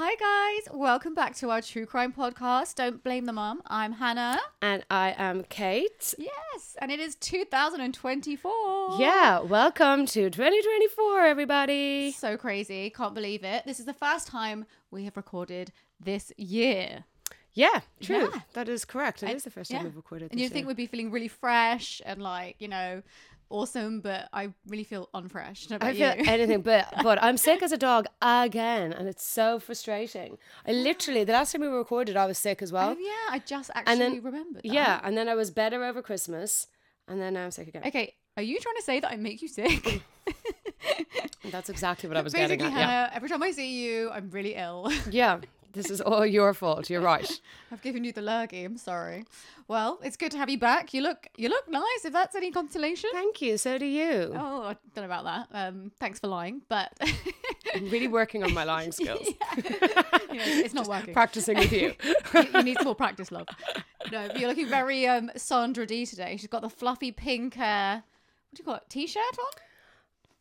Hi guys, welcome back to our true crime podcast. Don't blame the mum. I'm Hannah. And I am Kate. Yes, and it is 2024. Yeah, welcome to 2024, everybody. So crazy. Can't believe it. This is the first time we have recorded this year. Yeah, true. Yeah. That is correct. It is the first time yeah. we've recorded And you'd think we'd be feeling really fresh and like, you know, awesome, but I really feel unfresh. I feel you? anything but but I'm sick as a dog again and it's so frustrating. I literally the last time we recorded I was sick as well. Oh, yeah, I just actually and then remembered. That. Yeah, and then I was better over Christmas and then now I'm sick again. Okay, are you trying to say that I make you sick? That's exactly what I was Basically, getting at. Yeah. Hannah, every time I see you, I'm really ill. yeah. This is all your fault. You're right. I've given you the lurgy. I'm sorry. Well, it's good to have you back. You look you look nice. If that's any consolation. Thank you. So do you. Oh, I don't know about that. Um, thanks for lying, but I'm really working on my lying skills. you know, it's not working. Practicing with you. you, you need some more practice, love. No, but you're looking very um Sandra Dee today. She's got the fluffy pink uh, what do you call it? T-shirt on.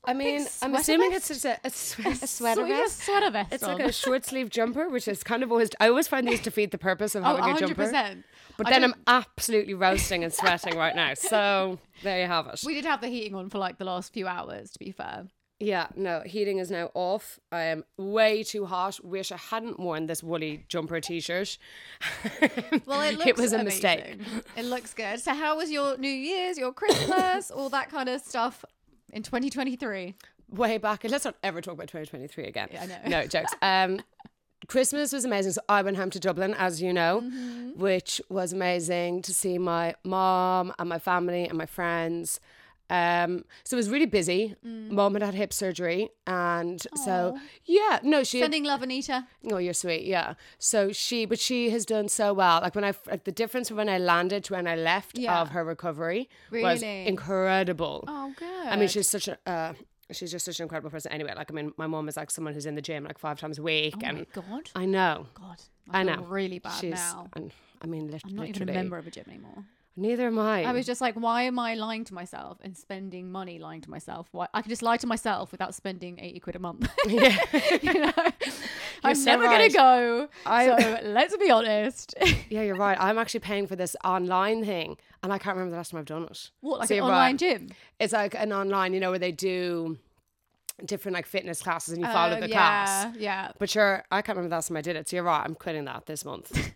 I mean, I'm assuming vest? it's just a, a, swe- a sweater So you have a vest. sweater vest. It's on. like a oh. short sleeve jumper, which is kind of always. I always find these defeat the purpose of oh, having a 100 jumper. percent. But then I'm absolutely roasting and sweating right now. So there you have it. We did have the heating on for like the last few hours. To be fair. Yeah, no, heating is now off. I am way too hot. Wish I hadn't worn this woolly jumper t-shirt. Well, it looks was a mistake. It looks good. So, how was your New Year's, your Christmas, all that kind of stuff in 2023? Way back. and Let's not ever talk about 2023 again. Yeah, I know. No jokes. Um, Christmas was amazing. So I went home to Dublin, as you know, Mm-hmm. which was amazing to see my mom and my family and my friends. Um, so it was really busy. Mom had had hip surgery, and so Mm. Yeah, no, she. Sending love, Anita. Oh, you're sweet. Yeah. So she, but she has done so well. Like when I, like the difference from when I landed to when I left Yeah. of her recovery was incredible. Oh, good. I mean, she's such a, uh, she's just such an incredible person. Anyway, like I mean, my mom is like someone who's in the gym like five times a week, Oh and my god. I know, God. I feel know, Really bad she's, now. and I mean, lit- I'm not even a member of a gym anymore. Neither am I. I was just like, why am I lying to myself and spending money lying to myself? Why I can just lie to myself without spending 80 quid a month. yeah. you know? I'm so never right. gonna go. I- so let's be honest. yeah, you're right. I'm actually paying for this online thing, and I can't remember the last time I've done it. what, like So an online right. gym? It's like an online, you know, where they do different like fitness classes, and you follow Oh, the yeah, class. Yeah. But sure, I can't remember the last time I did it. So you're right. I'm quitting that this month.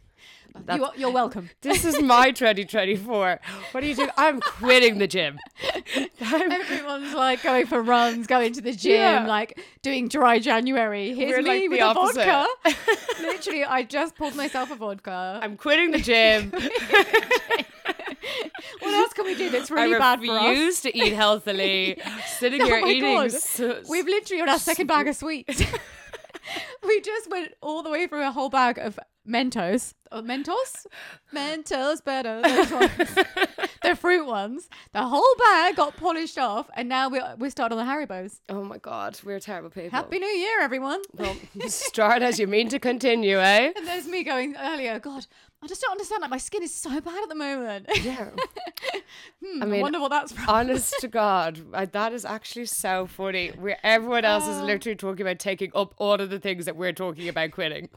You are, you're welcome. this is my 2024. What are you doing? I'm quitting the gym. I'm- Everyone's like going for runs, going to the gym, Yeah. like doing dry January. Here's We're me like with a vodka. Literally, I just pulled myself a vodka. I'm quitting the gym. what else can we do that's really I bad for us? refuse to eat healthily. Sitting Oh here my eating. God. s- We've literally on our second bag of sweets. we just went all the way through a whole bag of Mentos. Oh, Mentos? Mentos better. Those ones. the fruit ones. The whole bag got polished off, and now we're, we're starting on the Haribos. oh my god, we're terrible people. Happy New Year, everyone. Well, start as you mean to continue, eh? And there's me going earlier, God, I just don't understand. Like, my skin is so bad at the moment. Yeah. Hmm, I I, wonder what that's from. Honest to God, uh, that is actually so funny. Where everyone else is Oh. literally talking about taking up all of the things that we're talking about quitting.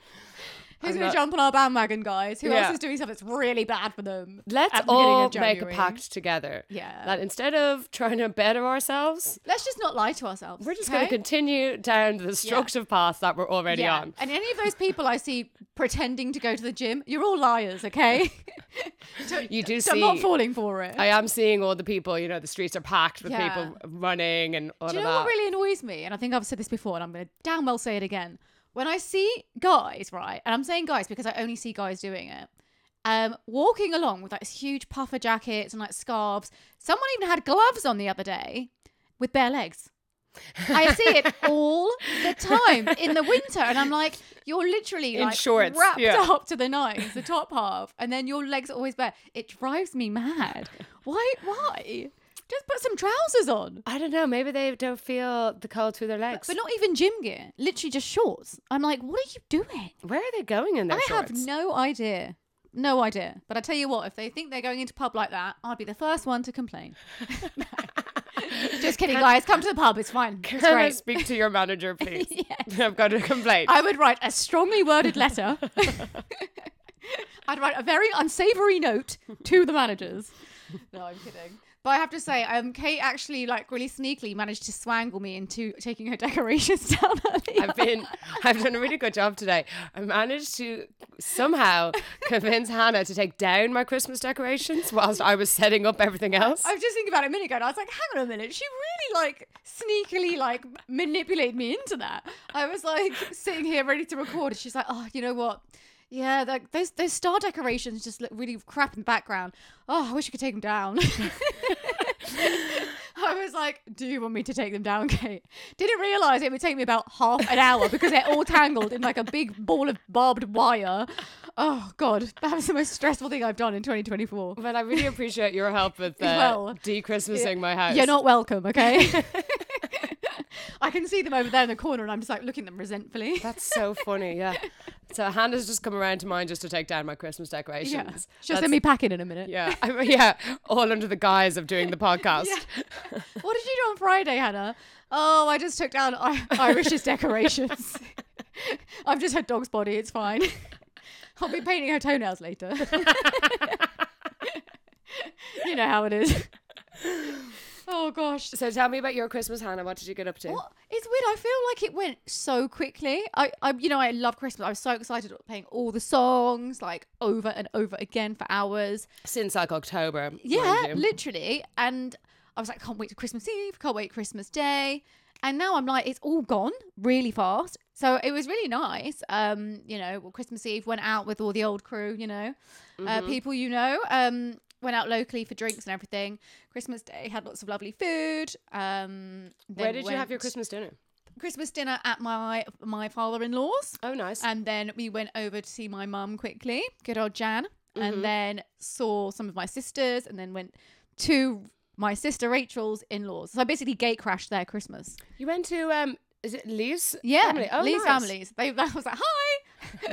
Who's going to jump on our bandwagon, guys? Who Yeah. else is doing stuff that's really bad for them? Let's the all make a pact together. Yeah. That instead of trying to better ourselves, Let's just not lie to ourselves. we're just okay? going to continue down the destructive path that we're already yeah. on. And any of those people I see pretending to go to the gym, you're all liars, okay? You do so I'm not falling for it. I am seeing all the people, you know, the streets are packed with Yeah. people running and all Do you know that. what really annoys me? And I think I've said this before, and I'm going to damn well say it again. When I see guys, right, and I'm saying guys because I only see guys doing it, um, walking along with like this huge puffer jackets and like scarves. Someone even had gloves on the other day with bare legs. I see it all the time in the winter, and I'm like, you're literally In like shorts, wrapped yeah. up to the nines, the top half, and then your legs are always bare. It drives me mad. Why? Why? Just put some trousers on. I don't know. Maybe they don't feel the cold through their legs. But not even gym gear, literally just shorts. I'm like, what are you doing? Where are they going in their I shorts? have no idea. no idea. But I tell you what, if they think they're going into pub like that, I'll be the first one to complain. Just kidding, guys. Come to the pub. It's fine. It's Can I great. speak to your manager, please? Yes. I've got a complaint. I would write a strongly worded letter. I'd write a very unsavory note to the managers. No, I'm kidding. But I have to say, um, Kate actually like really sneakily managed to swangle me into taking her decorations down. I've been, I've done a really good job today. I managed to somehow convince Hannah to take down my Christmas decorations whilst I was setting up everything else. I was just thinking about it a minute ago, and I was like, "Hang on a minute!" She really like sneakily like manipulated me into that. I was like sitting here ready to record, and she's like, "Oh, you know what? Yeah, like those those star decorations just look really crap in the background. Oh, I wish I could take them down." I was like, "Do you want me to take them down, Kate?" Didn't realize it would take me about half an hour because they're all tangled in like a big ball of barbed wire. Oh God, that was the most stressful thing I've done in 2024. But I really appreciate your help with uh, Well, de-Christmasing my house. You're not welcome, okay? I can see them over there in the corner, and I'm just like looking at them resentfully. That's so funny, yeah. So Hannah's just come around to mine just to take down my Christmas decorations. Yeah, she'll That's- send me packing in a minute. Yeah, I mean, yeah, all under the guise of doing the podcast. Yeah. What did you do on Friday, Hannah? Oh, I just took down I- Irish's decorations. I've just had dog's body. It's fine. I'll be painting her toenails later. you know how it is. Oh gosh. So tell me about your Christmas, Hannah. What did you get up to? What? It's weird. I feel like it went so quickly. I, I, you know, I love Christmas. I was so excited about playing all the songs like over and over again for hours. Since like October. Yeah, literally. And I was like, can't wait to Christmas Eve. Can't wait Christmas Day. And now I'm like, it's all gone really fast. So it was really nice. Um, you know, well, Christmas Eve went out with all the old crew. You know, uh, people you know. Um, went out locally for drinks and everything. Christmas Day had lots of lovely food. Um, Where did you have your Christmas dinner? Christmas dinner at my my father-in-law's, Oh, nice. and then we went over to see my mum quickly, good old Jan, Mm-hmm. and then saw some of my sisters, and then went to my sister Rachel's in-laws. So I basically gate crashed their Christmas. you went to um, is it Lee's Yeah, family? Oh, Lee's nice. families. They I was like, hi,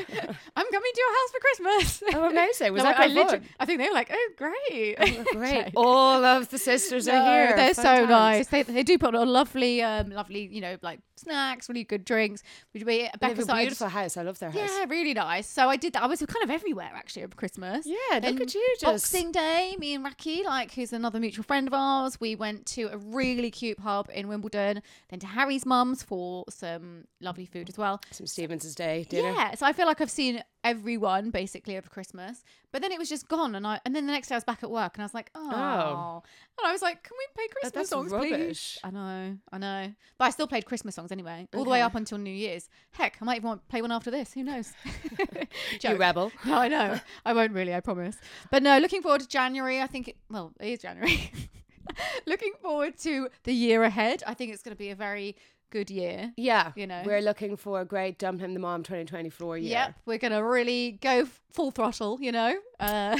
I'm coming to your house for Christmas. Oh, amazing! Was No, that I, literally- I think they were like, oh, great. Oh, great! All of the sisters No, are here. They're so times. nice. They, they do put on lovely, um, lovely, you know, like snacks, really good drinks. We, we, They have Becca a beautiful house. I love their house. Yeah, really nice. So I did that. I was kind of everywhere actually over Christmas. Yeah, look at you just. Boxing Day, me and Raki, like who's another mutual friend of ours, we went to a really cute pub in Wimbledon, then to Harry's mum's for some lovely food as well. Some Stevens's Day dinner. Yeah, so I feel like I've seen everyone basically over Christmas, but then it was just gone, and I and then the next day I was back at work, and I was like, oh, oh. and I was like, can we play Christmas that's songs, rubbish. please? I know, I know, but I still played Christmas songs anyway, all the way Okay. up until New Year's. Heck, I might even want to play one after this. Who knows? You rebel. No, I know. I won't really, I promise. But no, looking forward to January. I think, it, well, it is January. looking forward to the year ahead. I think it's going to be a very good year. Yeah, You know. we're looking for a great Don't Blame the Mum 2024 year. Yep, we're going to really go full throttle, you know. Uh,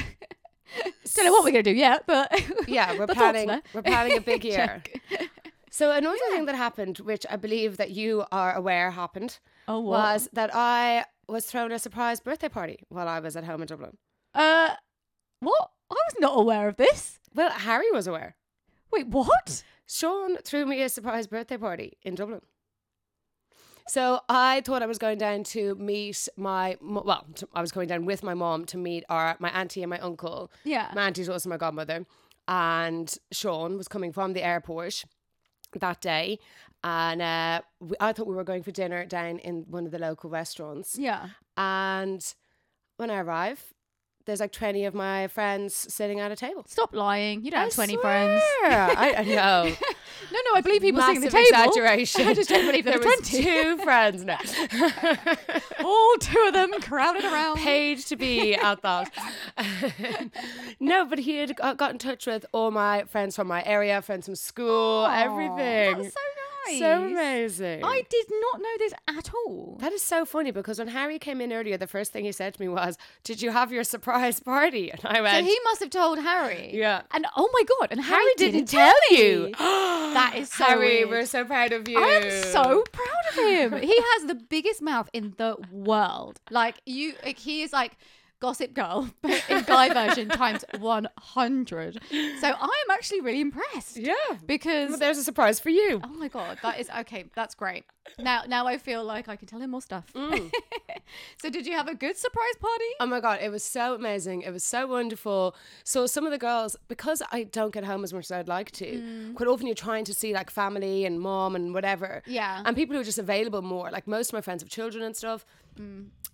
don't know what we're going to do yet, but Yeah, we're planning. We're planning a big year. So another thing that happened, which I believe that you are aware happened, Oh, what? was that I was thrown a surprise birthday party while I was at home in Dublin. Uh, what? I was not aware of this. Well, Harry was aware. Wait, what? Sean threw me a surprise birthday party in Dublin. So I thought I was going down to meet my well, I was going down with my mom to meet our my auntie and my uncle. Yeah. My auntie's also my godmother, and Sean was coming from the airport that day, and uh, we, I thought we were going for dinner down in one of the local restaurants. Yeah. And when I arrive, there's like twenty of my friends sitting at a table. Stop lying. You don't I have 20 friends. swear. I, I know. No, no, I believe people sitting at the table. exaggeration. I just don't believe there, was 20. two friends now. All two of them crowded around. Paid to be at that. no, but he had got got in touch with all my friends from my area, friends from school, Aw, everything. That's so nice. So amazing. I did not know this at all. that is so funny because when Harry came in earlier, the first thing he said to me was, "Did you have your surprise party?" And I went, So he must have told Harry. "Yeah." And oh my god, and Harry, Harry didn't tell you. That is so Harry, weird. we're so proud of you. I am so proud of him. he has the biggest mouth in the world. Like you, like he is like Gossip Girl, but in guy version times 100. So I'm actually really impressed. Yeah. Because Well, there's a surprise for you. Oh my god, that is okay. That's great. Now, now I feel like I can tell him more stuff. Mm. so, did you have a good surprise party? Oh my god, it was so amazing. It was so wonderful. So some of the girls, because I don't get home as much as I'd like to, mm. quite often you're trying to see like family and mom and whatever. Yeah. And people who are just available more. Like most of my friends have children and stuff.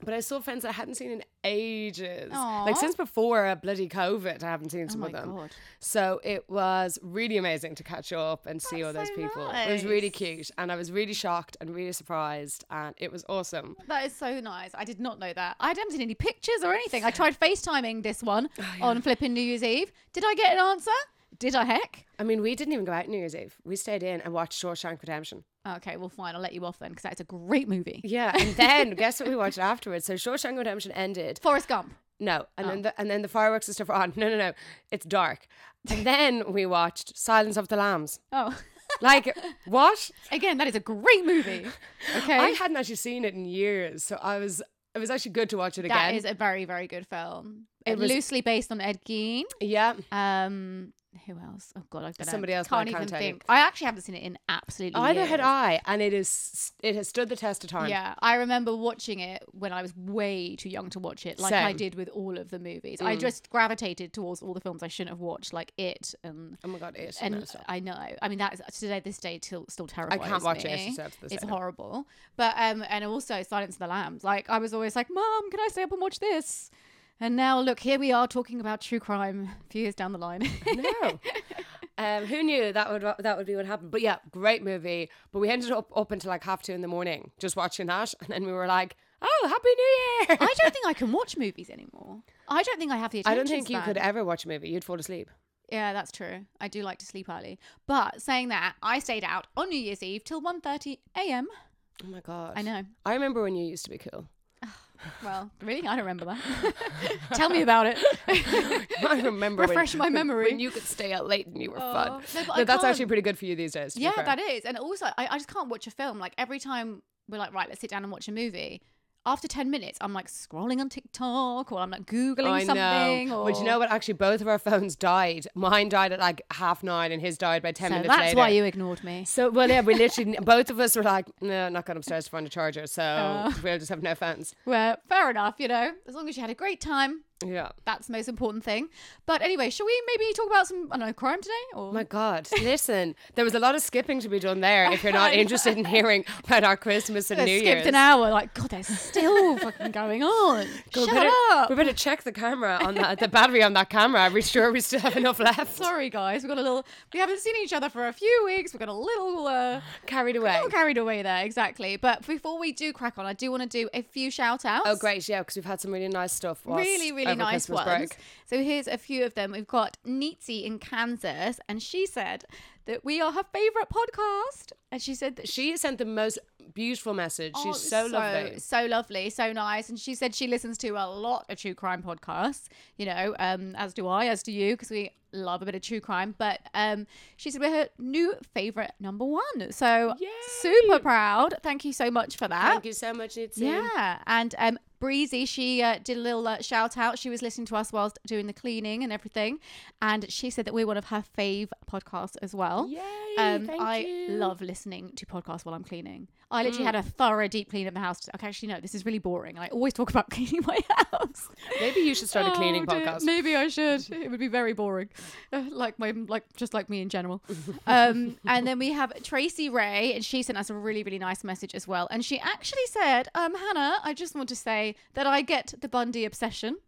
But I saw friends I hadn't seen in ages. Aw. Like since before uh, bloody COVID, I haven't seen some my of them. God. So it was really amazing to catch up and see all those so people. It was really cute. And I was really shocked and really surprised. And it was awesome. That is so nice. I did not know that. I hadn't seen any pictures or anything. I tried FaceTiming this one Oh, on flipping New Year's Eve. Did I get an answer? Did I heck? I mean, we didn't even go out New Year's Eve. We stayed in and watched Shawshank Redemption. Okay, well, fine. I'll let you off then because that's a great movie. Yeah, and then guess what we watched afterwards? So Shawshank Redemption ended. Forrest Gump. No, and Oh. then the, and then the fireworks and stuff are on. No, no, no, it's dark. And then we watched Silence of the Lambs. Oh, Like what? again, that is a great movie. Okay. I hadn't actually seen it in years, so I was. It was actually good to watch it again. That is a very, very good film. It It was- loosely based on Ed Gein. yeah, Um, who else? Oh God, I don't. Somebody else, I Can't even think. I actually haven't seen it in absolutely. either had. I, and it is. It has stood the test of time. Yeah, I remember watching it when I was way too young to watch it, like I did with all of the movies. I Mm. just gravitated towards all the films I shouldn't have watched, like It and Oh my god, it. and. I know. I mean, that is today this day till still terrible. I can't watch it yourself to this It's horrible. But um, and also Silence of the Lambs. Like I was always like, Mom, can I stay up and watch this? And now look, here we are talking about true crime a few years down the line. no. Um, who knew that would that would be what happened? But yeah, great movie. But we ended up up until like half two in the morning just watching that, and then we were like, "Oh, happy New Year!" I don't think I can watch movies anymore. I don't think I have the I don't think you could ever watch a movie. You'd fall asleep. Yeah, that's true. I do like to sleep early. But saying that, I stayed out on New Year's Eve till 1.30 a.m. Oh my god! I know. I remember when you used to be cool. Well, really? I don't remember that. Tell me about it. I remember when- Refresh my memory. when you could stay out late and you were Oh, fun. no, No, that's actually pretty good for you these days. Yeah, that is. And also, I, I just can't watch a film. Like, every time we're like, right, let's sit down and watch a movie, after 10 minutes, I'm like scrolling on TikTok or I'm like Googling I something. know. Or... But you know what? Actually, both of our phones died. Mine died at like half nine, and his died by ten So minutes that's later. why you ignored me. So well, yeah, we literally both of us were like, no, not going upstairs to find a charger, so Oh. we'll just have no phones. Well, fair enough, you know. As long as you had a great time, Yeah. that's the most important thing. But anyway, shall we maybe talk about some, I don't know, crime today? Or Oh my God, listen, there was a lot of skipping to be done there. If you're not interested in hearing about our Christmas and New skipped Year's, an hour. Like, God, there's still fucking going on. Go, Shut better, up. We better check the camera on that, the battery on that camera. Are we sure we still have enough left? Sorry, guys. We've got a little. We haven't seen each other for a few weeks. We've got a little. Uh, Carried away. little carried away there, exactly. But before we do crack on, I do want to do a few shout outs. Oh, great, yeah, because we've had some really nice stuff. whilst Really, really over nice Christmas ones. break. So here's a few of them. We've got Neetsy in Kansas, and she said that we are her favorite podcast. And she said that She sent the most beautiful message. Oh, She's so, lovely. So lovely, so nice. And she said she listens to a lot of true crime podcasts, you know, um, as do I, as do you, because we love a bit of true crime. But um, she said we're her new favourite number one. So Yay! super proud. Thank you so much for that. Thank you so much, Nitsi. Yeah, and um, Breezy, she uh, did a little uh, shout out. She was listening to us whilst doing the cleaning and everything, and she said that we're one of her fave podcasts as well. Yay! Um, thank I you. love listening to podcasts while I'm cleaning. I literally Mm. had a thorough deep clean of the house. Okay, actually, no, this is really boring. I always talk about cleaning my house. Maybe you should start a cleaning Oh, podcast. Maybe I should. It would be very boring, like my like just like me in general. um, and then we have Tracy Ray, and she sent us a really really nice message as well. And she actually said, um, Hannah, I just want to say that I get the Bundy obsession.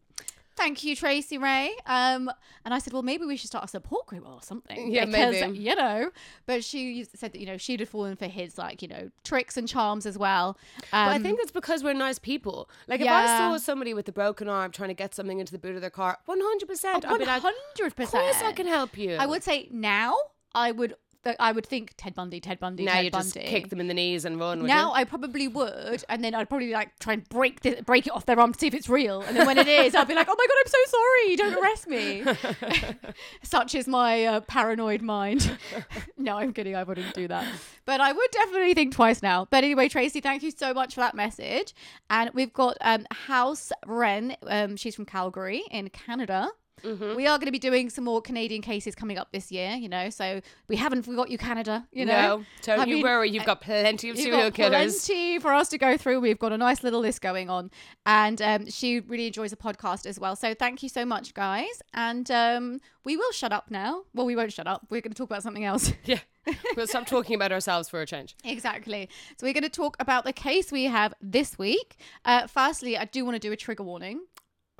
Thank you, Tracy Ray. Um, and I said, well, maybe we should start a support group or something. Yeah, because, maybe. You know, but she said that you know she'd have fallen for his like you know tricks and charms as well. Um, But I think it's because we're nice people. Like if I saw somebody with a broken arm trying to get something into the boot of their car, one hundred percent, I'd be like, hundred of course I can help you. I would say now I would that I would think Ted Bundy, Ted Bundy, now Ted you just Bundy. kick them in the knees and run. Now you? I probably would, and then I'd probably like try and break the, break it off their arm to see if it's real. And then when it is, I'd be like, "Oh my god, I'm so sorry! Don't arrest me." Such is my uh, paranoid mind. no, I'm kidding. I wouldn't do that, but I would definitely think twice now. But anyway, Tracy, thank you so much for that message. And we've got um, House Wren. Um, she's from Calgary in Canada. Mm-hmm. We are going to be doing some more Canadian cases coming up this year, you know. So we haven't forgot you, Canada. You know, no, don't I you mean, worry. You've got plenty of serial got killers. plenty for us to go through. We've got a nice little list going on, and um, she really enjoys the podcast as well. So thank you so much, guys. And um, we will shut up now. Well, we won't shut up. We're going to talk about something else. Yeah, we'll stop talking about ourselves for a change. exactly. So we're going to talk about the case we have this week. Uh, firstly, I do want to do a trigger warning.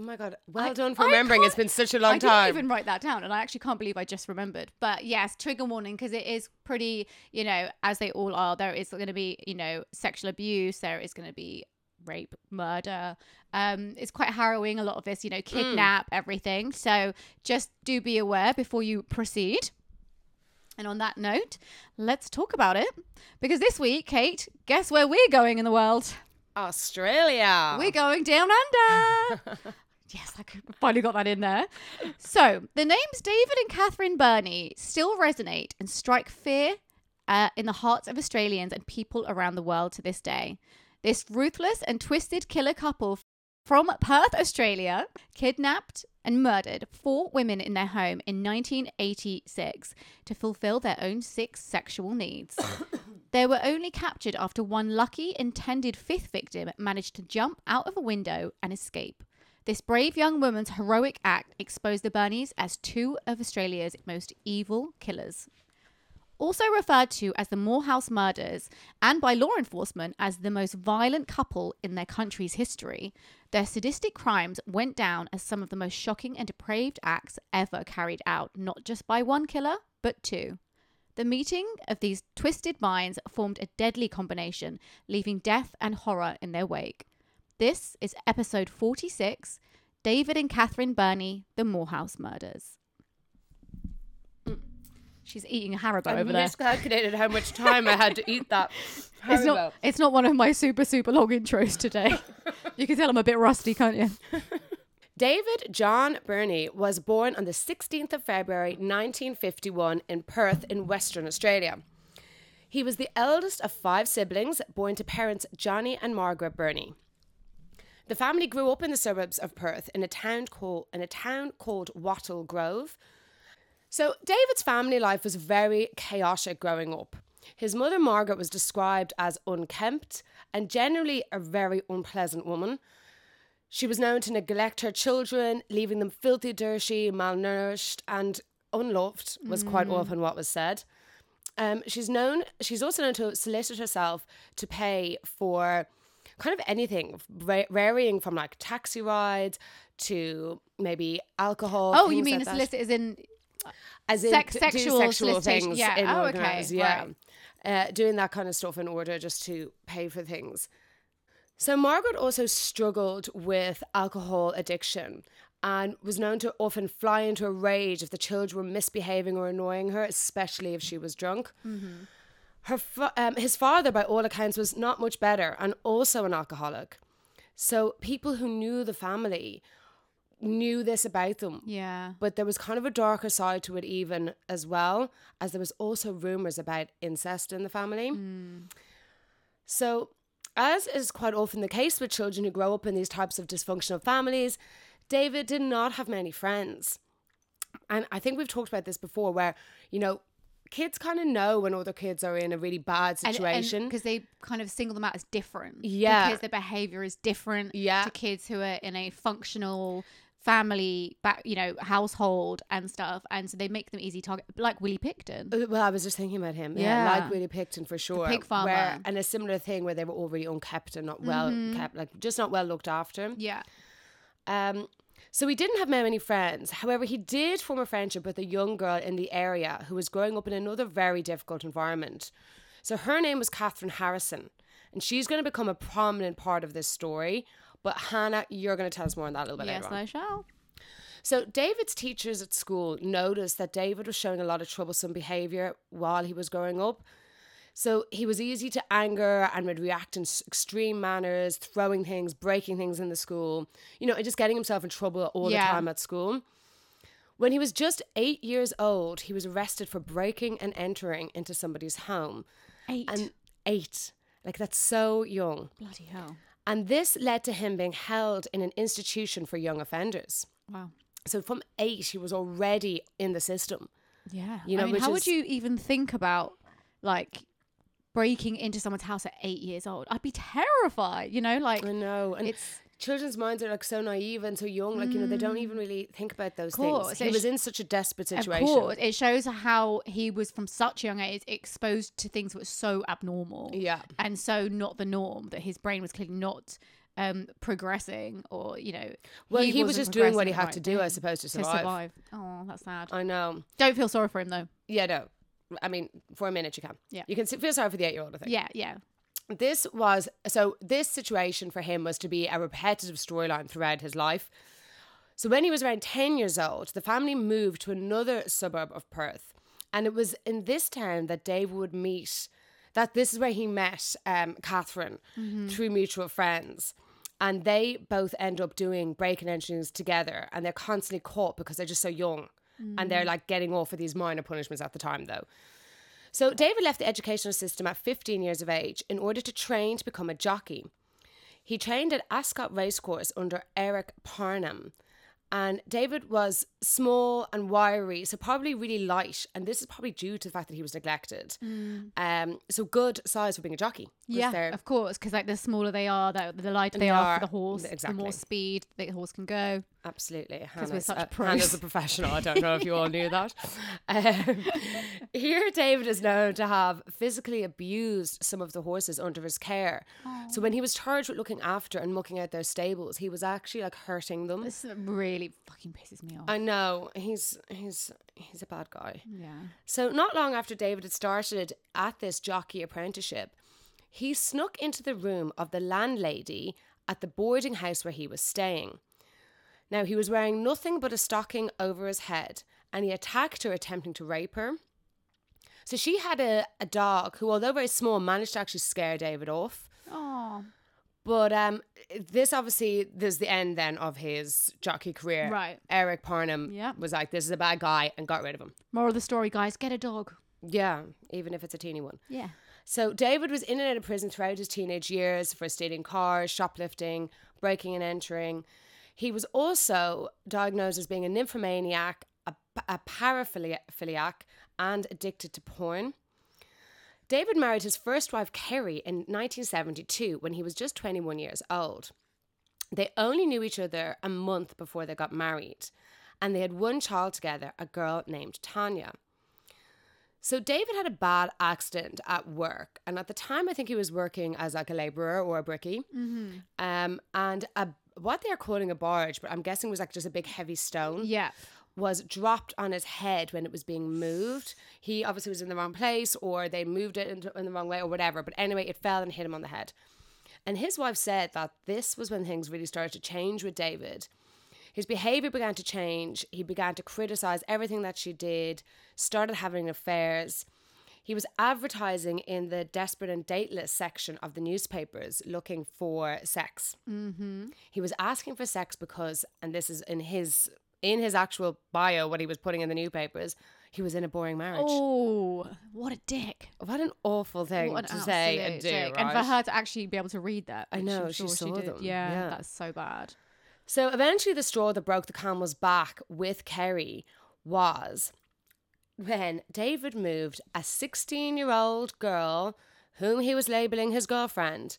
Oh my god! Well I- done for I remembering. It's been such a long I time. I didn't even write that down, and I actually can't believe I just remembered. But yes, trigger warning because it is pretty, you know, as they all are. There is going to be, you know, sexual abuse. There is going to be rape, murder. Um, it's quite harrowing. A lot of this, you know, kidnap, everything. So just do be aware before you proceed. And on that note, let's talk about it because this week, Kate, guess where we're going in the world? Australia. We're going down under. yes, I could- finally got that in there. So the names David and Catherine Birnie still resonate and strike fear uh, in the hearts of Australians and people around the world to this day. This ruthless and twisted killer couple from Perth, Australia, kidnapped and murdered four women in their home in 1986 to fulfill their own six sexual needs. They were only captured after one lucky intended fifth victim managed to jump out of a window and escape. This brave young woman's heroic act exposed the Birnies as two of Australia's most evil killers. Also referred to as the Moorhouse murders and by law enforcement as the most violent couple in their country's history, their sadistic crimes went down as some of the most shocking and depraved acts ever carried out, not just by one killer, but two. The meeting of these twisted minds formed a deadly combination, leaving death and horror in their wake. This is episode 46 David and Catherine Birnie, The Moorhouse Murders. Mm. She's eating a Haribo I over there. I miscalculated how much time I had to eat that. It's not, it's not one of my super, super long intros today. you can tell I'm a bit rusty, can't you? David John Birnie was born on the 16th of February 1951 in Perth in Western Australia. He was the eldest of five siblings born to parents Johnny and Margaret Birnie. The family grew up in the suburbs of Perth in a town called in a town called Wattle Grove. So David's family life was very chaotic growing up. His mother Margaret was described as unkempt and generally a very unpleasant woman. She was known to neglect her children, leaving them filthy, dirty, malnourished, and unloved, was quite often what was said. Um, she's known. She's also known to solicit herself to pay for kind of anything, va- varying from like taxi rides to maybe alcohol. Oh, you mean like solicit is in As in sex- sexual sexual things Yeah. in Oh, okay. yeah. Right. Uh, doing that kind of stuff in order just to pay for things. So Margaret also struggled with alcohol addiction and was known to often fly into a rage if the children were misbehaving or annoying her, especially if she was drunk. Her fa- um, his father, by all accounts, was not much better and also an alcoholic. So people who knew the family knew this about them yeah. but there was kind of a darker side to it even as well as there was also rumors about incest in the family so as is quite often the case with children who grow up in these types of dysfunctional families david did not have many friends and i think we've talked about this before where you know kids kind of know when other kids are in a really bad situation because they kind of single them out as different. Yeah. because their behavior is different. Yeah. to kids who are in a functional family, back you know, household and stuff, and so they make them easy target, like Willie Pickton. Uh, Well, I was just thinking about him. Yeah, Yeah. like Willie Pickton for sure. pig farmer. Where, and a similar thing where they were all really unkept and not well kept, like just not well looked after. Yeah, Um, so he didn't have many friends. However, he did form a friendship with a young girl in the area who was growing up in another very difficult environment. So her name was Catherine Harrison, and she's going to become a prominent part of this story. But Hannah, you're going to tell us more on that a little bit yes, later on. I shall. So David's teachers at school noticed that David was showing a lot of troublesome behavior while he was growing up. So he was easy to anger and would react in extreme manners, throwing things, breaking things in the school, you know, and just getting himself in trouble all Yeah. the time at school. When he was just eight years old, he was arrested for breaking and entering into somebody's home. Eight. And eight, like that's so young. Bloody hell. And this led to him being held in an institution for young offenders. Wow. So from eight, he was already in the system. Yeah. You know, I mean, how is- would you even think about like breaking into someone's house at eight years old? I'd be terrified. You know, like I know. And it's children's minds are like so naive and so young. Like, you know, they don't even really think about those course. things. He It was sh- in such a desperate situation. of course it shows how he was from such a young age exposed to things that were so abnormal. Yeah. and so not the norm that his brain was clearly not um progressing or you know Well, he, was wasn't just doing what he had right to do, I suppose, to to survive. survive oh that's sad I know. don't feel sorry for him though Yeah, no. I mean, for a minute you can. Yeah. You can feel sorry for the eight year old, I think. yeah yeah This was so this situation for him was to be a repetitive storyline throughout his life. So when he was around 10 years old, the family moved to another suburb of Perth. And it was in this town that Dave would meet that this is where he met um, Catherine through mutual friends. And they both end up doing break and entries together and they're constantly caught because they're just so young. And they're like getting off for these minor punishments at the time though. So David left the educational system at 15 years of age in order to train to become a jockey. He trained at Ascot Racecourse under Eric Parnham. And David was small and wiry, so probably really light. And this is probably due to the fact that he was neglected. Um, so good size for being a jockey. yeah there. of course because like the smaller they are the, the lighter they they are, are, for the horse the more speed the horse can go Absolutely. Because we're Hannah's, such uh. Hannah's a professional. I don't know if you all knew that. Um, here, David is known to have physically abused some of the horses under his care. So when he was charged with looking after and mucking out their stables, he was actually like hurting them. this really fucking pisses me off I know he's he's he's a bad guy. yeah So not long after David had started at this jockey apprenticeship, he snuck into the room of the landlady at the boarding house where he was staying. Now he was wearing nothing but a stocking over his head, and he attacked her, attempting to rape her. So she had a, a dog who, although very small, managed to actually scare David off. oh But um, this obviously there's the end then of his jockey career. Right. Eric Parnham Yeah. was like, "This is a bad guy," and got rid of him. moral of the story guys get a dog Yeah, even if it's a teeny one. yeah So David was in and out of prison throughout his teenage years for stealing cars, shoplifting, breaking and entering. He was also diagnosed as being a nymphomaniac, a, a paraphiliac, and addicted to porn. David married his first wife, Kerry, in 1972 when he was just 21 years old. They only knew each other a month before they got married, and they had one child together, a girl named Tanya. So David had a bad accident at work, and at the time, I think he was working as like a labourer or a brickie. Um, and a, what they're calling a barge, but I'm guessing was like just a big heavy stone, yeah was dropped on his head when it was being moved. He obviously was in the wrong place, or they moved it in, in the wrong way, or whatever. But anyway, it fell and hit him on the head. And his wife said that this was when things really started to change with David. His behavior began to change. He began to criticize everything that she did, started having affairs. He was advertising in the desperate and dateless section of the newspapers looking for sex. Mm-hmm. He was asking for sex because, and this is in his in his actual bio, what he was putting in the newspapers, he was in a boring marriage. oh what a dick What an awful thing an to say and do, right? and for her to actually be able to read that I know, I'm she sure saw did. them, Yeah, yeah. that's so bad So eventually, the straw that broke the camel's back with Kerry was when David moved a 16 year old girl, whom he was labeling his girlfriend,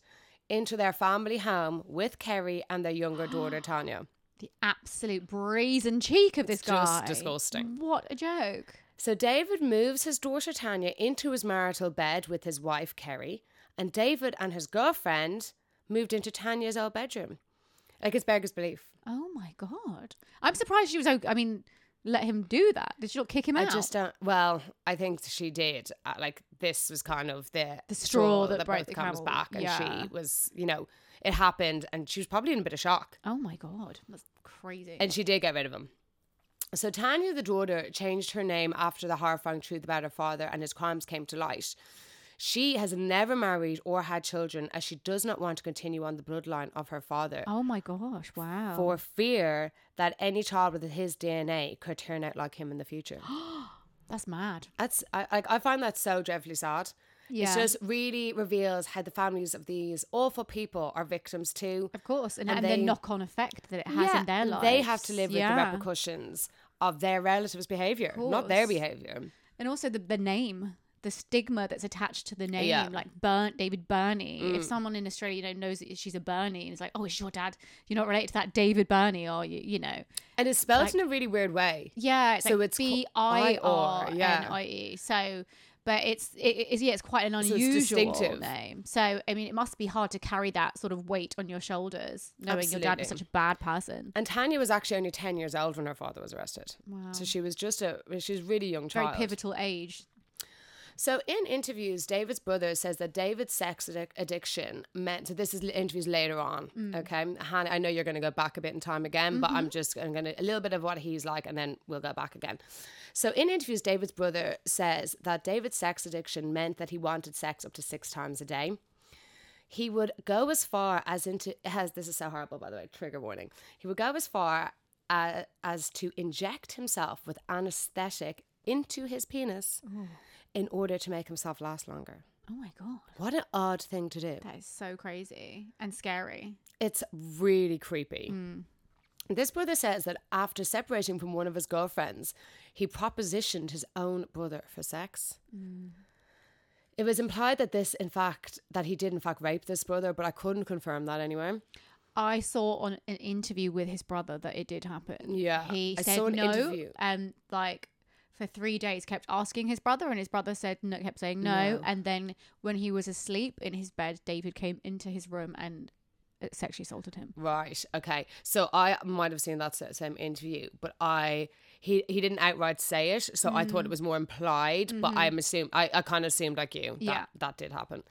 into their family home with Kerry and their younger daughter, Tanya. the absolute brazen cheek of this It's just disgusting. what a joke So David moves his daughter Tanya into his marital bed with his wife Kerry, and David and his girlfriend moved into Tanya's old bedroom. Like it's beggars belief. oh my god i'm surprised she was i mean let him do that did she not kick him out? I out just don't. Well, I think she did. Uh, like this was kind of the The straw that broke the camel's camel. back, and Yeah. she was, you know, it happened, and she was probably in a bit of shock, oh my god that's crazy and she did get rid of him. So Tanya, the daughter, changed her name after the horrifying truth about her father and his crimes came to light. She has never married or had children as she does not want to continue on the bloodline of her father Oh my gosh! Wow. for fear that any child with his DNA could turn out like him in the future. That's mad. That's I like I find that so dreadfully sad. Yeah. It just really reveals how the families of these awful people are victims too. Of course, and, And and, they- the knock-on effect that it has in their lives. They have to live with Yeah. the repercussions of their relatives' behavior, not their behavior. and also the, the name, the stigma that's attached to the name, Yeah. Mm. like Burnt David Birnie. If someone in Australia you know knows that she's a Birnie and it's like, oh, it's your dad. You're not related to that David Birnie, are you? You know, And it's spelled Like- in a really weird way. yeah. It's So like it's B I R N yeah. I E. So. But it's it, it's yeah it's quite an unusual distinctive. name. So I mean it must be hard to carry that sort of weight on your shoulders, knowing your dad Absolutely. is such a bad person. And Tanya was actually only 10 years old when her father was arrested. Wow. So she was just a she was really young child, Very pivotal age. So in interviews, David's brother says that David's sex addic- addiction meant. So this is interviews later on. Mm. Okay, Hannah, I know you're going to go back a bit in time again, but I'm just I'm going to a little bit of what he's like, and then we'll go back again. So in interviews, David's brother says that David's sex addiction meant that he wanted sex up to six times a day. He would go as far as into has this is so horrible by the way trigger warning. He would go as far uh, as to inject himself with anesthetic into his penis in order to make himself last longer. Oh my god. What an odd thing to do. That is so crazy and scary. It's really creepy. Mm. This brother says that after separating from one of his girlfriends, he propositioned his own brother for sex. Mm. It was implied that this, in fact, that he did in fact rape this brother, but I couldn't confirm that anyway. I saw on an interview with his brother that it did happen. Yeah, He I said saw an no interview. and like for three days kept asking his brother and his brother said no kept saying no. No. and then when he was asleep in his bed David came into his room and uh, sexually assaulted him. Right. Okay. So I might have seen that same interview, but I he he didn't outright say it, so I thought it was more implied. But I'm assume I, I kind of assumed like you that Yeah. that did happen.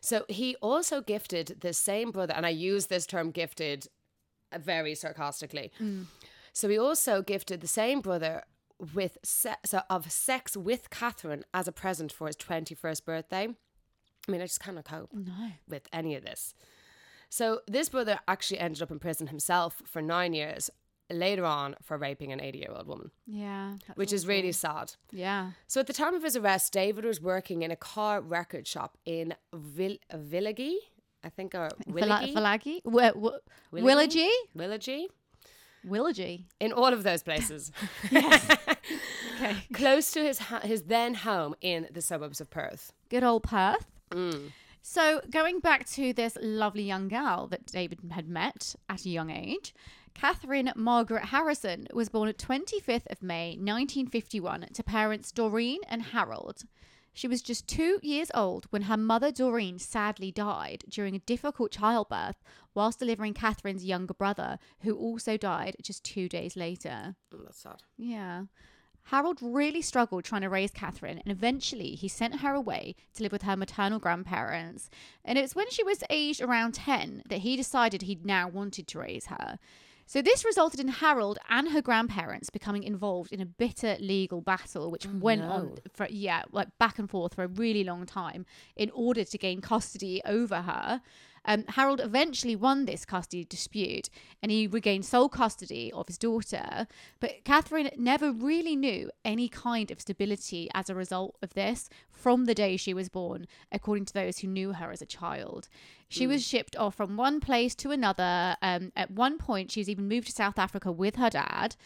So he also gifted the same brother, and I use this term "gifted" uh, very sarcastically. So he also gifted the same brother with se- so of sex with Catherine as a present for his twenty first birthday. I mean, I just cannot cope No. with any of this. So this brother actually ended up in prison himself for nine years later on for raping an 80 year old woman, Yeah. which is really sad. Yeah. So at the time of his arrest, David was working in a car record shop in Vil- Villagi, I think, or Villa- Willagi, Villagi? Wi- wi- Willagi? Willagy? Willagi, Willagy. in all of those places, yes. Okay. close to his ha- his then home in the suburbs of Perth. Good old Perth. Mm. So, going back to this lovely young gal that David had met at a young age, Catherine Margaret Harrison was born on 25th of May 1951 to parents Doreen and Harold. She was just two years old when her mother Doreen sadly died during a difficult childbirth whilst delivering Catherine's younger brother, who also died just two days later. Mm, that's sad. Yeah. Harold really struggled trying to raise Catherine, and eventually he sent her away to live with her maternal grandparents. And it was when she was aged around 10 that he decided he now wanted to raise her. So this resulted in Harold and her grandparents becoming involved in a bitter legal battle, which went on for yeah, like back and forth for a really long time in order to gain custody over her. Um, Harold eventually won this custody dispute and he regained sole custody of his daughter. But Catherine never really knew any kind of stability as a result of this from the day she was born, according to those who knew her as a child. She was shipped off from one place to another. Um, at one point, she was even moved to South Africa with her dad.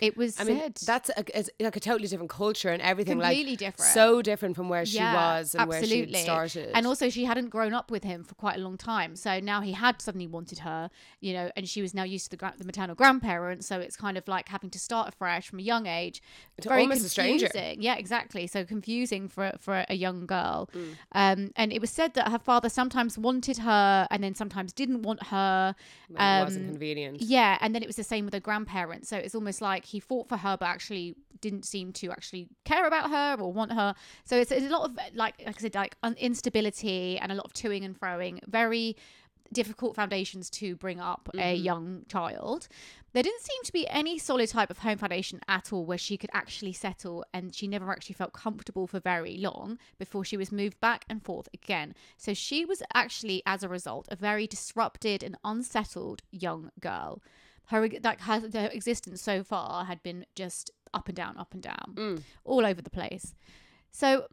It was I mean, that's a, it's like a totally different culture and everything. Completely like, different. So different from where she Yeah, was and where she started. And also, she hadn't grown up with him for quite a long time. So now he had suddenly wanted her, you know, and she was now used to the, the maternal grandparents. So it's kind of like having to start afresh from a young age. To almost a stranger. confusing. Yeah, exactly. So confusing for for a young girl. Mm. Um, and it was said that her father sometimes wanted her and then sometimes didn't want her. When it wasn't Um, convenient. Yeah, and then it was the same with her grandparents. So it's almost like he fought for her, but actually didn't seem to actually care about her or want her. So it's, it's a lot of like, like I said, like un- instability and a lot of toing and froing. Very difficult foundations to bring up a young child. There didn't seem to be any solid type of home foundation at all where she could actually settle, and she never actually felt comfortable for very long before she was moved back and forth again. So she was actually, as a result, a very disrupted and unsettled young girl. Her like her, her existence so far had been just up and down, up and down, mm. all over the place. So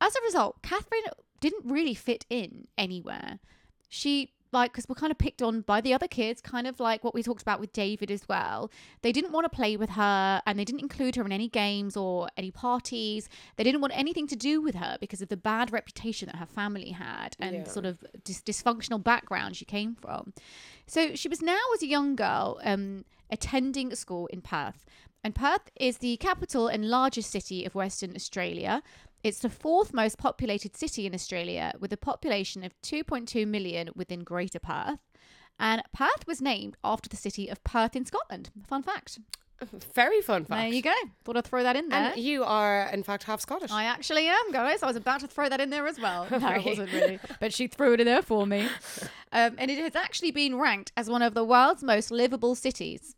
as a result, Catherine didn't really fit in anywhere. She like because we're kind of picked on by the other kids, kind of like what we talked about with David as well. They didn't want to play with her, and they didn't include her in any games or any parties. They didn't want anything to do with her because of the bad reputation that her family had and Yeah. sort of dis- dysfunctional background she came from. So she was now as a young girl um, attending a school in Perth. And Perth is the capital and largest city of Western Australia. It's the fourth most populated city in Australia with a population of 2.2 million within Greater Perth. And Perth was named after the city of Perth in Scotland. Fun fact. Very fun fact. There you go. Thought I'd throw that in there. And you are, in fact, half Scottish. I actually am, guys. I was about to throw that in there as well. No, I wasn't really. But she threw it in there for me. Um, and it has actually been ranked as one of the world's most livable cities.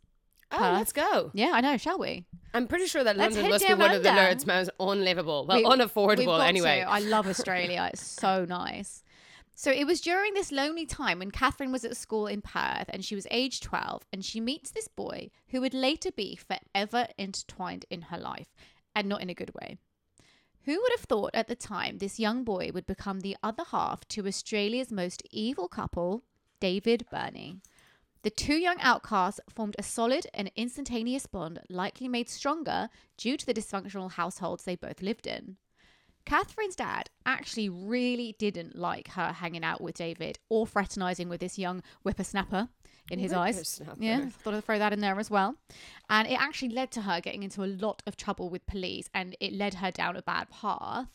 Oh, let's go. Yeah, I know. Shall we? I'm pretty sure that Let's London must be one of the under. Lord's most unlivable, well, We- unaffordable anyway. to. I love Australia. it's so nice. So it was during this lonely time when Catherine was at school in Perth and she was age 12 and she meets this boy who would later be forever intertwined in her life and not in a good way. Who would have thought at the time this young boy would become the other half to Australia's most evil couple, David Birnie? The two young outcasts formed a solid and instantaneous bond, likely made stronger due to the dysfunctional households they both lived in. Catherine's dad actually really didn't like her hanging out with David or fraternizing with this young whippersnapper in his eyes. Yeah, thought I'd throw that in there as well. And it actually led to her getting into a lot of trouble with police and it led her down a bad path.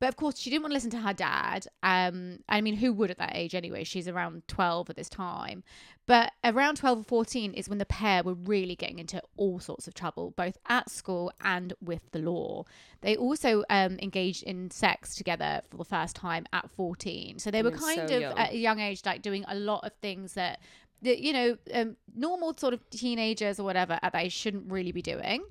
But of course, she didn't want to listen to her dad. Um, I mean, who would at that age anyway? She's around 12 at this time. But around 12 or 14 is when the pair were really getting into all sorts of trouble, both at school and with the law. They also um, engaged in sex together for the first time at 14. So they were kind so of young. at a young age, like doing a lot of things that, that you know, um, normal sort of teenagers or whatever at that age shouldn't really be doing.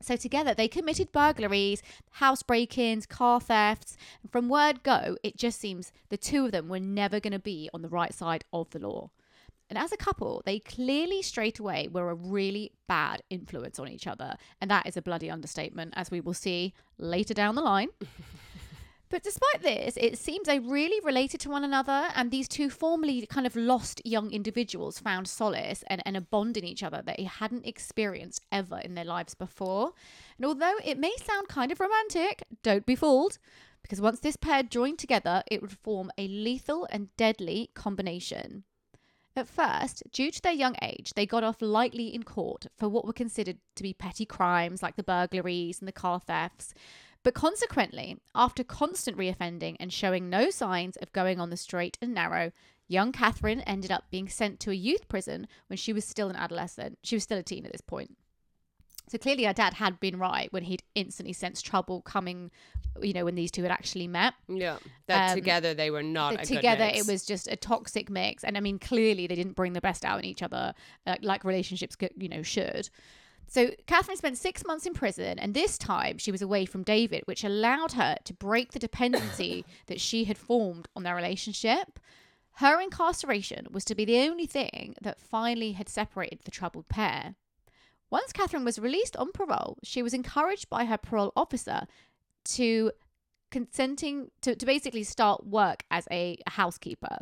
So together they committed burglaries, house break-ins, car thefts. And from word go, it just seems the two of them were never going to be on the right side of the law. And as a couple, they clearly straight away were a really bad influence on each other. And that is a bloody understatement, as we will see later down the line. But despite this, it seems they really related to one another, and these two formerly kind of lost young individuals found solace and, and a bond in each other that they hadn't experienced ever in their lives before. And although it may sound kind of romantic, don't be fooled, because once this pair joined together, it would form a lethal and deadly combination. At first, due to their young age, they got off lightly in court for what were considered to be petty crimes like the burglaries and the car thefts. But consequently, after constant reoffending and showing no signs of going on the straight and narrow, young Catherine ended up being sent to a youth prison when she was still an adolescent. She was still a teen at this point. So clearly, her dad had been right when he'd instantly sensed trouble coming, you know, when these two had actually met. Yeah, that Um, together they were not That a good together it was just a toxic mix. And i mean clearly they didn't bring the best out in each other uh, like relationships you know should. So catherine spent six months in prison and this time she was away from david which allowed her to break the dependency that she had formed on their relationship. Her incarceration was to be the only thing that finally had separated the troubled pair once catherine was released on parole she was encouraged by her parole officer to consenting to, to basically start work as a housekeeper.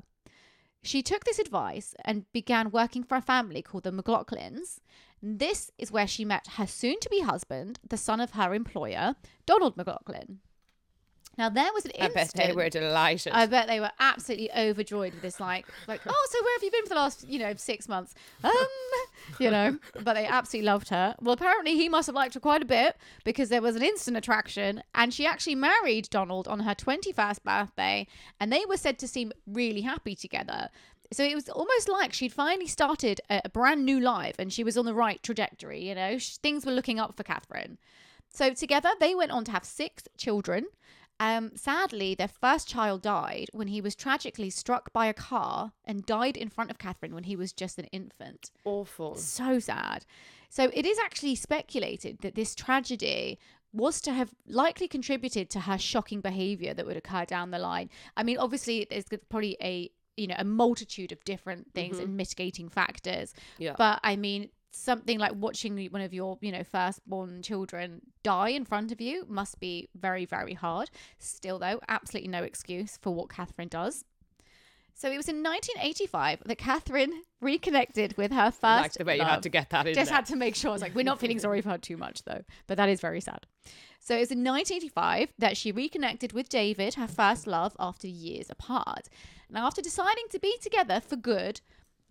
She took this advice and began working for a family called the McLaughlins. This is where she met her soon to be husband, the son of her employer, Donald McLaughlin. Now, there was an I instant. bet they were delighted. I bet they were absolutely overjoyed with this, like, like, oh, so where have you been for the last, you know, six months? Um, you know, but they absolutely loved her. Well, apparently he must have liked her quite a bit because there was an instant attraction, and she actually married Donald on her twenty-first birthday, and they were said to seem really happy together. So it was almost like she'd finally started a, a brand new life, and she was on the right trajectory. You know, Sh things were looking up for Catherine. So together they went on to have six children. Um, sadly, their first child died when he was tragically struck by a car and died in front of Catherine when he was just an infant. Awful. So sad. So it is actually speculated that this tragedy was to have likely contributed to her shocking behavior that would occur down the line. I mean, obviously, there's probably a you know a multitude of different things and mitigating factors. Yeah. But I mean, something like watching one of your you know firstborn children die in front of you must be very very hard. Still, though, absolutely no excuse for what Catherine does. So it was in 1985 that Catherine reconnected with her first. I the way you had to get that in Just there. had to make sure. I was like, we're not feeling sorry for her too much, though. But that is very sad. So it was in 1985 that she reconnected with David, her first love, after years apart. Now, after deciding to be together for good,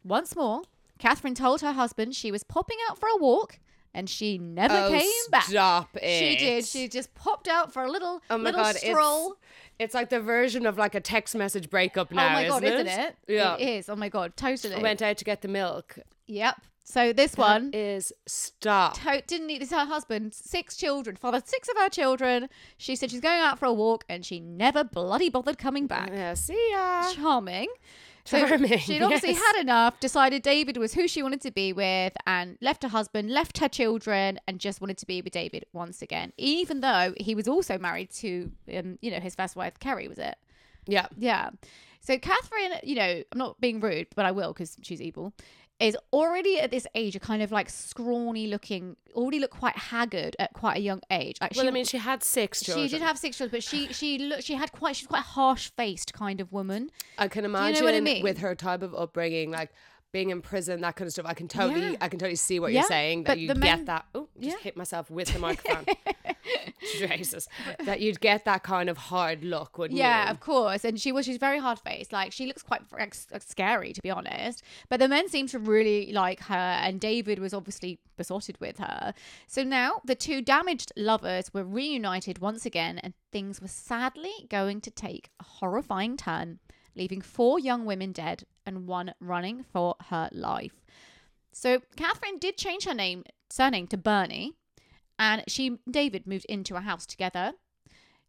once more, Catherine told her husband she was popping out for a walk, and she never oh, came back. Stop it. She did. She just popped out for a little, Oh my little god, stroll. it's it's like the version of like a text message breakup now. oh my god, isn't isn't it? Yeah. It is. Oh my god, totally. I went out to get the milk. Yep. So this one is stop. to- didn't need this. Her husband, six children, fathered six of her children. She said she's going out for a walk, and she never bloody bothered coming back. Yeah, see ya. Charming. So Charming, she'd obviously yes. had enough, decided David was who she wanted to be with, and left her husband, left her children, and just wanted to be with David once again. Even though he was also married to, um, you know, his first wife, Kerry, was it? Yeah. Yeah. So Catherine, you know, I'm not being rude, but I will because she's evil. Is already at this age a kind of like scrawny looking, already look quite haggard at quite a young age. Like Well, she, I mean, she had six children. she did have six children, but she she looked she had quite she's quite a harsh faced kind of woman. I can know imagine what I mean? with her type of upbringing, like being in prison, that kind of stuff. I can totally, Yeah. I can totally see what Yeah, you're saying. That but you get men- that. Oh, just Yeah. hit myself with the microphone. Jesus, that you'd get that kind of hard look, wouldn't Yeah, you? Yeah, of course. And she was she's very hard faced. Like she looks quite like, scary to be honest. But the men seem to really like her, and David was obviously besotted with her. So now the two damaged lovers were reunited once again, and things were sadly going to take a horrifying turn, leaving four young women dead and one running for her life. So Catherine did change her name surname to Birnie, and she and David moved into a house together.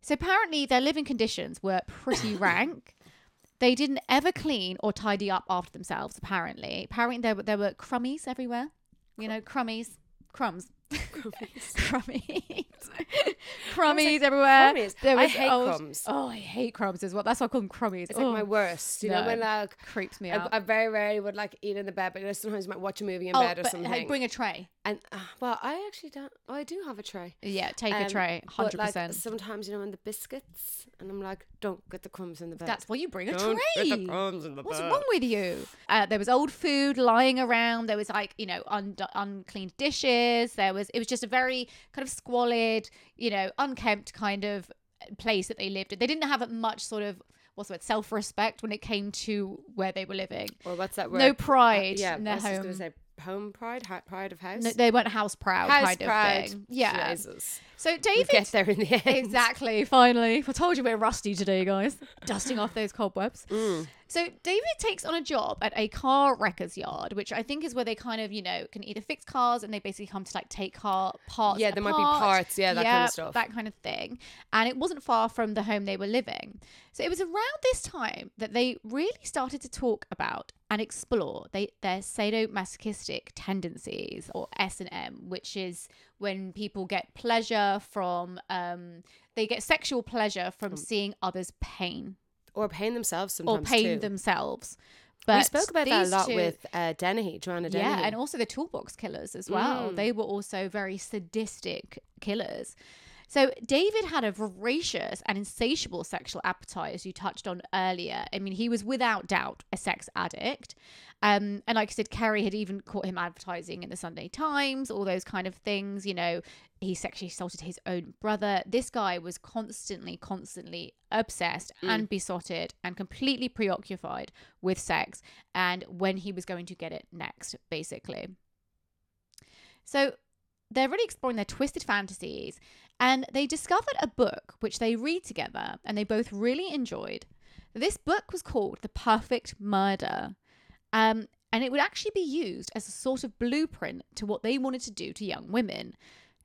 So apparently their living conditions were pretty rank. They didn't ever clean or tidy up after themselves. Apparently, apparently there were there were crummies everywhere. You know, crummies, crumbs, crummies, crummies everywhere. crummies? There I hate oh, old- crumbs. Oh, I hate crumbs as well. That's why I call them crummies. It's like oh, my worst. You know, when like creeps me I, out. I very rarely would like eat in the bed, but I sometimes might watch a movie in oh, bed or but, something. hey, bring a tray. And uh, well, I actually don't. Oh, I do have a tray. Yeah, take a Um, tray, hundred like, percent. Sometimes you know, in the biscuits, and I'm like, don't get the crumbs in the bed. That's why you bring a Don't tray. get the crumbs in the What's bed. wrong with you? Uh, there was old food lying around. There was like you know un- unclean dishes. There was it was just a very kind of squalid, you know, unkempt kind of place that they lived in. They didn't have much sort of what's the word self respect when it came to where they were living. Or what's that word? No pride yeah, in I their was just home. gonna say home pride, ha- pride of house. No, they weren't house proud house kind pride. of thing. Yeah. Jesus. So David get there in the end. Exactly, finally. I told you we're rusty today, guys. Dusting off those cobwebs. Mm. So David takes on a job at a car wreckers yard, which I think is where they kind of, you know, can either fix cars and they basically come to like take car parts. Yeah, there might be parts, yeah, that kind of stuff. That kind of thing. And it wasn't far from the home they were living. So it was around this time that they really started to talk about and explore they, their sadomasochistic tendencies or S&M, which is when people get pleasure from, um, they get sexual pleasure from seeing others pain Or paying themselves sometimes or pain too. themselves. But we spoke about that a lot two- with uh, Dennehy, Joanna Dennehy. yeah, and also the toolbox killers as well. Mm. They were also very sadistic killers. So David had a voracious and insatiable sexual appetite, as you touched on earlier. I mean, he was without doubt a sex addict. Um, and like I said, Kerry had even caught him advertising in the Sunday Times, all those kind of things. You know, he sexually assaulted his own brother. This guy was constantly, constantly obsessed and besotted and completely preoccupied with sex and when he was going to get it next, basically. So they're really exploring their twisted fantasies and they discovered a book which they read together and they both really enjoyed. This book was called The Perfect Murder. Um, and it would actually be used as a sort of blueprint to what they wanted to do to young women.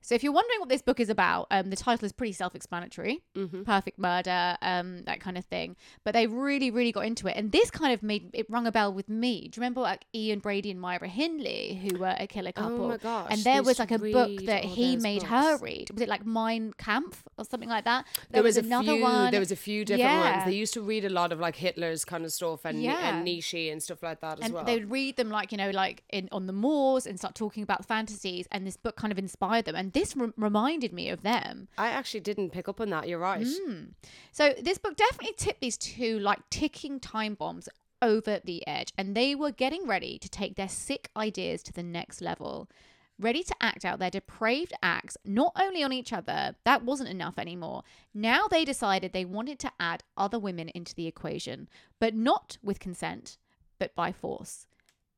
So if you're wondering what this book is about, um, the title is pretty self-explanatory. Mm-hmm. Perfect murder, um, that kind of thing. But they really, really got into it, and this kind of made it rung a bell with me. Do you remember like Ian Brady and Myra Hindley, who were a killer couple? Oh my gosh. And there was like a book that he made her read. Was it like Mein Kampf or something like that? There, was, another few. one. There was a few different Yeah. ones. They used to read a lot of like Hitler's kind of stuff and, Yeah. and Nietzsche and stuff like that as and well. they would read them like you know like in on the moors and start talking about fantasies and this book kind of inspired them and this re- reminded me of them I actually didn't pick up on that. You're right. Mm. so this book definitely tipped these two like ticking time bombs over the edge and they were getting ready to take their sick ideas to the next level ready to act out their depraved acts not only on each other that wasn't enough anymore now they decided they wanted to add other women into the equation but not with consent but by force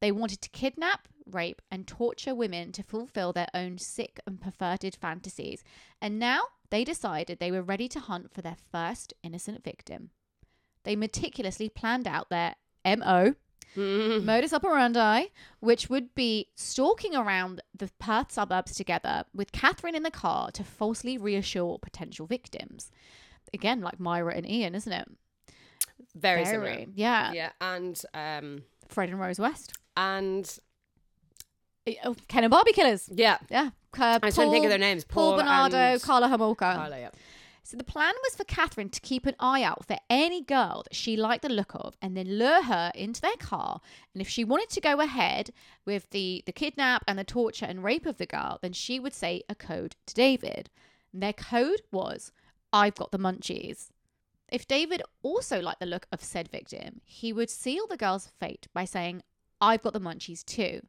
they wanted to kidnap, rape, and torture women to fulfill their own sick and perverted fantasies. And now they decided they were ready to hunt for their first innocent victim. They meticulously planned out their MO, modus operandi, which would be stalking around the Perth suburbs together with Catherine in the car to falsely reassure potential victims. Again, like Myra and Ian, isn't it? Very, similar. Yeah. Yeah, and um, Fred and Rose West. And Oh, Ken and Barbie Killers. yeah, Yeah. Uh, I was trying to think of their names. Paul, Paul Bernardo, and Karla Homolka. Karla, yeah. So the plan was for Catherine to keep an eye out for any girl that she liked the look of and then lure her into their car. And if she wanted to go ahead with the, the kidnap and the torture and rape of the girl, then she would say a code to David. And their code was, I've got the munchies. If David also liked the look of said victim, he would seal the girl's fate by saying, I've got the munchies too.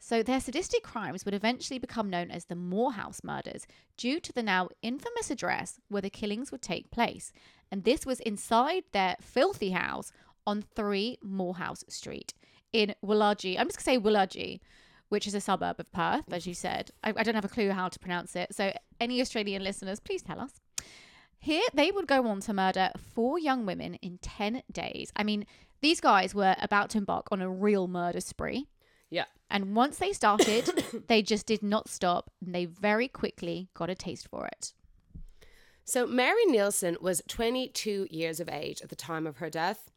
So their sadistic crimes would eventually become known as the Moorhouse murders due to the now infamous address where the killings would take place. And this was inside their filthy house on 3 Moorhouse Street in Willagee. I'm just going to say Willagee, which is a suburb of Perth, as you said. I, I don't have a clue how to pronounce it. So any Australian listeners, please tell us. Here, they would go on to murder four young women in 10 days. I mean, these guys were about to embark on a real murder spree. Yeah. And once they started, they just did not stop and they very quickly got a taste for it. So Mary Neilson was 22 years of age at the time of her death.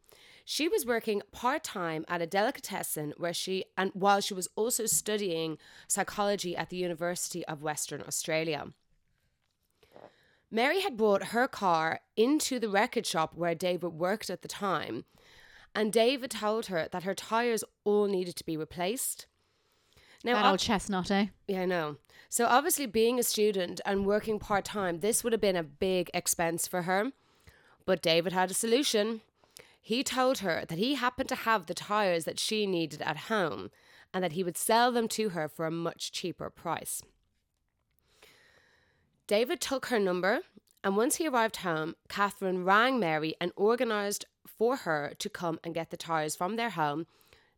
She was working part-time at a delicatessen where she and while she was also studying psychology at the University of Western Australia. Mary had brought her car into the record shop where David worked at the time, and David told her that her tires all needed to be replaced. Now, that ob- old chestnut, eh? yeah, I know. So obviously, being a student and working part time, this would have been a big expense for her. But David had a solution. He told her that he happened to have the tires that she needed at home and that he would sell them to her for a much cheaper price. David took her number, and once he arrived home, Catherine rang Mary and organised for her to come and get the tires from their home,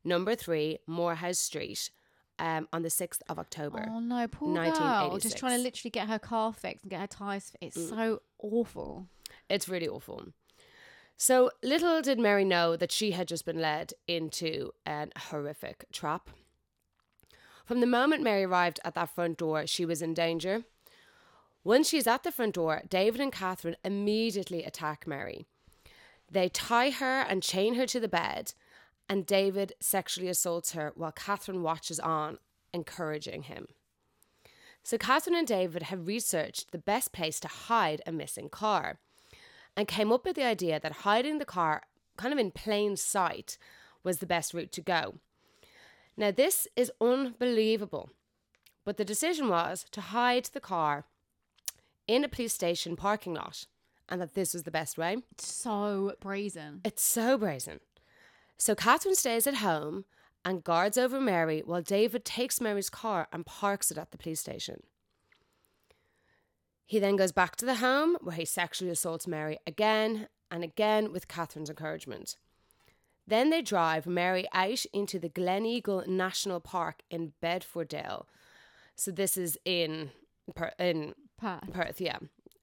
number three, Moorhouse Street, um, on the 6th of October. Oh no, poor girl. Just trying to literally get her car fixed and get her tyres fixed. It's Mm. so awful. It's really awful. So little did Mary know that she had just been led into an horrific trap. From the moment Mary arrived at that front door, she was in danger. Once she's at the front door, David and Catherine immediately attack Mary. They tie her and chain her to the bed, and David sexually assaults her while Catherine watches on, encouraging him. So Catherine and David have researched the best place to hide a missing car and came up with the idea that hiding the car kind of in plain sight was the best route to go. Now, this is unbelievable, but the decision was to hide the car in a police station parking lot and that this was the best way. It's so brazen. It's so brazen. So Catherine stays at home and guards over Mary while David takes Mary's car and parks it at the police station. He then goes back to the home where he sexually assaults Mary again and again with Catherine's encouragement. Then they drive Mary out into the Gleneagle National Park in Bedfordale. So this is in in Perth. Perth, yeah.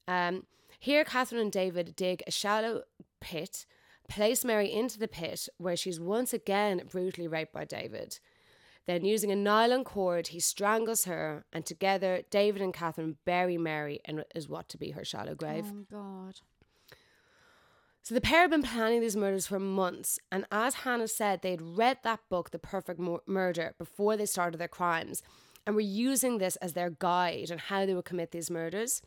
Um, here, Catherine and David dig a shallow pit, place Mary into the pit, where she's once again brutally raped by David. Then, using a nylon cord, he strangles her, and together, David and Catherine bury Mary in is what to be her shallow grave. Oh God. So the pair had been planning these murders for months, and as Hannah said, they'd read that book, The Perfect Mur- Murder, before they started their crimes, and were using this as their guide on how they would commit these murders.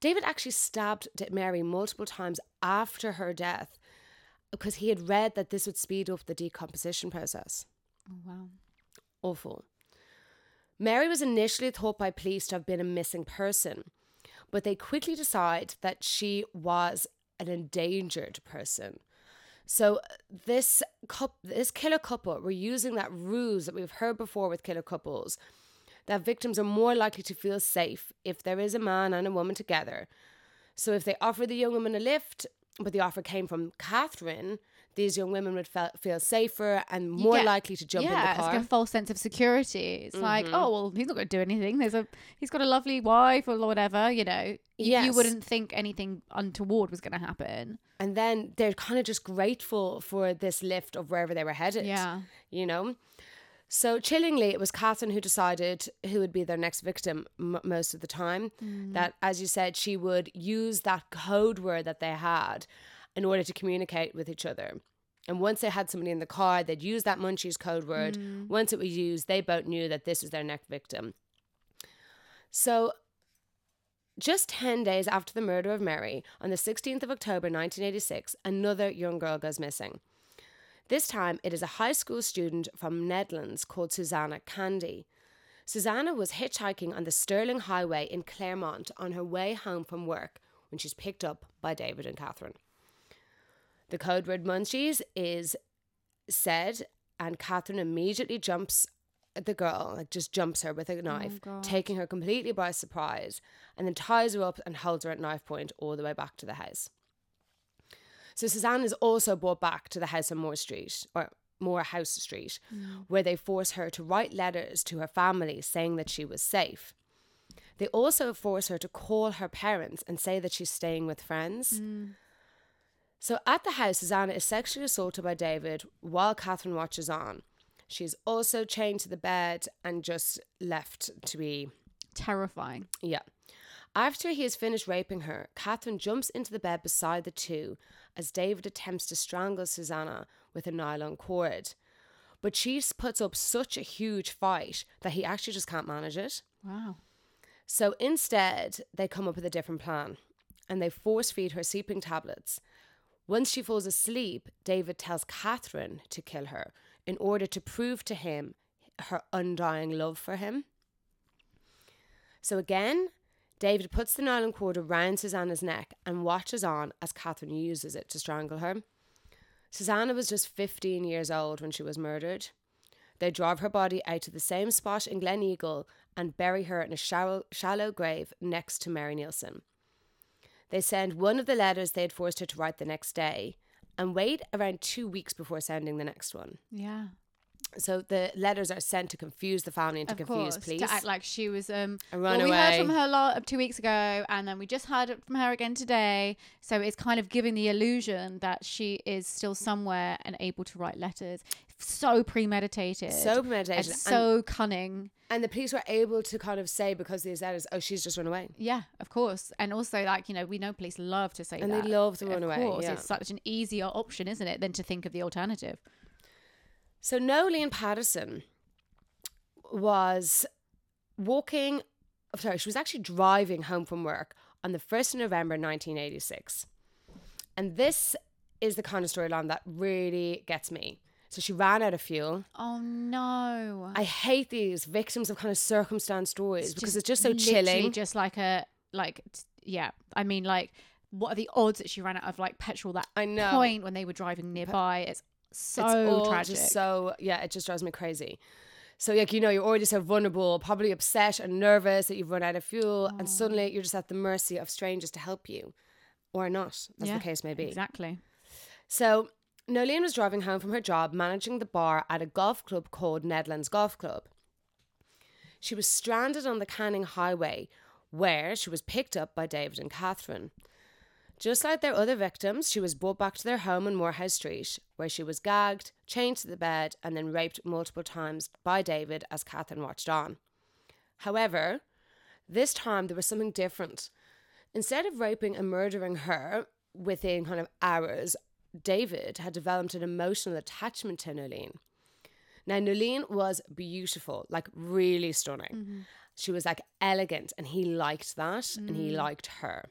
David actually stabbed Mary multiple times after her death because he had read that this would speed up the decomposition process. Oh wow. Awful. Mary was initially thought by police to have been a missing person, but they quickly decide that she was an endangered person. So uh, this cup, this killer couple, were using that ruse that we've heard before with killer couples, that victims are more likely to feel safe if there is a man and a woman together. So if they offer the young woman a lift, but the offer came from Catherine, these young women would fe- feel safer and more get- likely to jump yeah, in the car. Mm-hmm. like a false sense of security. It's like, oh well, he's not going to do anything. There's a he's got a lovely wife or whatever. You know, you, you wouldn't think anything untoward was going to happen. and then they're kind of just grateful for this lift of wherever they were headed. Yeah. you know. So chillingly, it was Catherine who decided who would be their next victim m- most of the time. Mm. That, as you said, she would use that code word that they had in order to communicate with each other. And once they had somebody in the car, they'd use that Munchies code word. Mm. Once it was used, they both knew that this was their next victim. So just 10 days after the murder of Mary, on the 16th of October 1986, another young girl goes missing. This time, it is a high school student from Netherlands called Susanna Candy. Susanna was hitchhiking on the Stirling Highway in Claremont on her way home from work when she's picked up by David and Catherine. The code word munchies is said, and Catherine immediately jumps at the girl, like just jumps her with a oh knife, God. taking her completely by surprise, and then ties her up and holds her at knife point all the way back to the house. So Suzanne is also brought back to the house on Moore Street, or Moorhouse Street, mm. where they force her to write letters to her family saying that she was safe. They also force her to call her parents and say that she's staying with friends. Mm. So at the house, Susanna is sexually assaulted by David while Catherine watches on. She's also chained to the bed and just left to be Terrifying. yeah. After he has finished raping her, Catherine jumps into the bed beside the two as David attempts to strangle Susanna with a nylon cord. But she puts up such a huge fight that he actually just can't manage it. Wow. So instead, they come up with a different plan and they force feed her sleeping tablets. Once she falls asleep, David tells Catherine to kill her in order to prove to him her undying love for him. So again, David puts the nylon cord around Susanna's neck and watches on as Catherine uses it to strangle her. Susanna was just 15 years old when she was murdered. They drive her body out to the same spot in Gleneagle and bury her in a shallow, shallow grave next to Mary Neilson. They send one of the letters they had forced her to write the next day and wait around two weeks before sending the next one. Yeah. So the letters are sent to confuse the family and to of confuse course, police. to act like she was um A well, we heard from her lo- two weeks ago and then we just heard it from her again today so it's kind of giving the illusion that she is still somewhere and able to write letters so premeditated so premeditated. And, so cunning and the police were able to kind of say because these letters, oh, she's just run away. yeah of course and also like you know we know police love to say And that they love to Of run away. course, yeah. it's such an easier option isn't it than to think of the alternative So Noelene Patterson was walking, oh, sorry, she was actually driving home from work on the 1st of November 1986. And this is the kind of storyline that really gets me. So she ran out of fuel. oh no I hate these victims of kind of circumstance stories because it's just so chilling. just like a like yeah i mean like what are the odds that she ran out of like petrol that I know. point when they were driving nearby it's so it's all tragic just so yeah, it just drives me crazy. So like you know, you're already so vulnerable, probably upset and nervous that you've run out of fuel, and oh. suddenly you're just at the mercy of strangers to help you, or not, as Yeah, the case may be. exactly So Noelene was driving home from her job, managing the bar at a golf club called Nedlands Golf Club. She was stranded on the Canning Highway, where she was picked up by David and Catherine. Just like their other victims, she was brought back to their home on Moorhouse Street, where she was gagged, chained to the bed, and then raped multiple times by David as Catherine watched on. However, this time there was something different. Instead of raping and murdering her within kind of hours, David had developed an emotional attachment to Noelene. Now, Noelene was beautiful, like really stunning. Mm-hmm. She was like elegant, and he liked that, and he mm. liked her.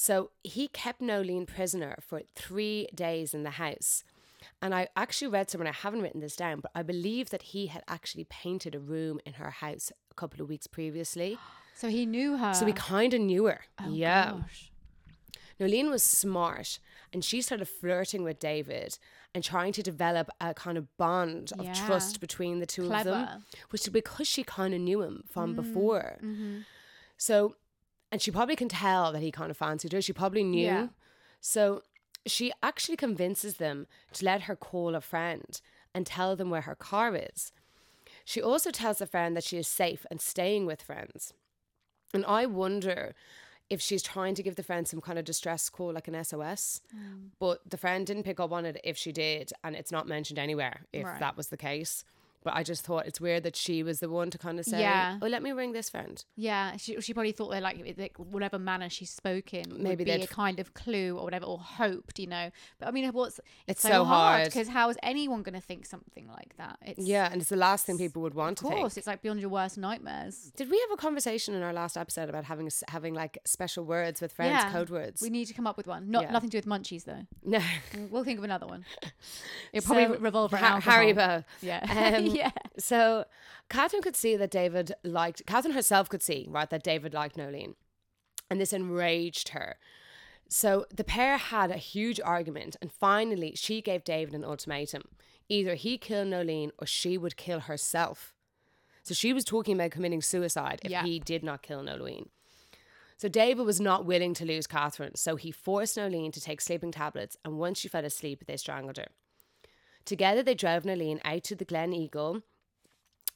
So he kept Noelene prisoner for three days in the house. And I actually read somewhere, I haven't written this down, but I believe that he had actually painted a room in her house a couple of weeks previously. So he knew her. So he kind of knew her. Oh, yeah. gosh. Noelene was smart and she started flirting with David and trying to develop a kind of bond of Yeah. trust between the two of Clever. Mm. them, which is because she kind of knew him from before. So, and she probably can tell that he kind of fancied her. She probably knew. Yeah. So she actually convinces them to let her call a friend and tell them where her car is. She also tells the friend that she is safe and staying with friends. And I wonder if she's trying to give the friend some kind of distress call, like an SOS. Mm. But the friend didn't pick up on it if she did, and it's not mentioned anywhere if Right. that was the case. But I just thought it's weird that she was the one to kind of say, Yeah. "Oh, let me ring this friend." Yeah, she, she probably thought that like, like whatever manner she spoke in Maybe be a kind of clue or whatever, or hoped, you know. But I mean, what's It's so, so hard because how is anyone going to think something like that? It's Yeah, and it's the last thing people would want of to think. course, it's like beyond your worst nightmares. Did we have a conversation in our last episode about having having like special words with friends, Yeah. code words? We need to come up with one. Not Yeah. nothing to do with munchies though. no, We'll- think of another one. It probably So, revolve around Ha- alcohol. Haribo. Yeah, Um, yeah. So Catherine could see that David liked Catherine herself could see right that David liked Noelene, and this enraged her. So the pair had a huge argument, and finally she gave David an ultimatum: either he kill Noelene or she would kill herself. So she was talking about committing suicide if Yeah. he did not kill Noelene. So David was not willing to lose Catherine, so he forced Noelene to take sleeping tablets, and once she fell asleep, they strangled her. Together, they drove Noelene out to the Gleneagle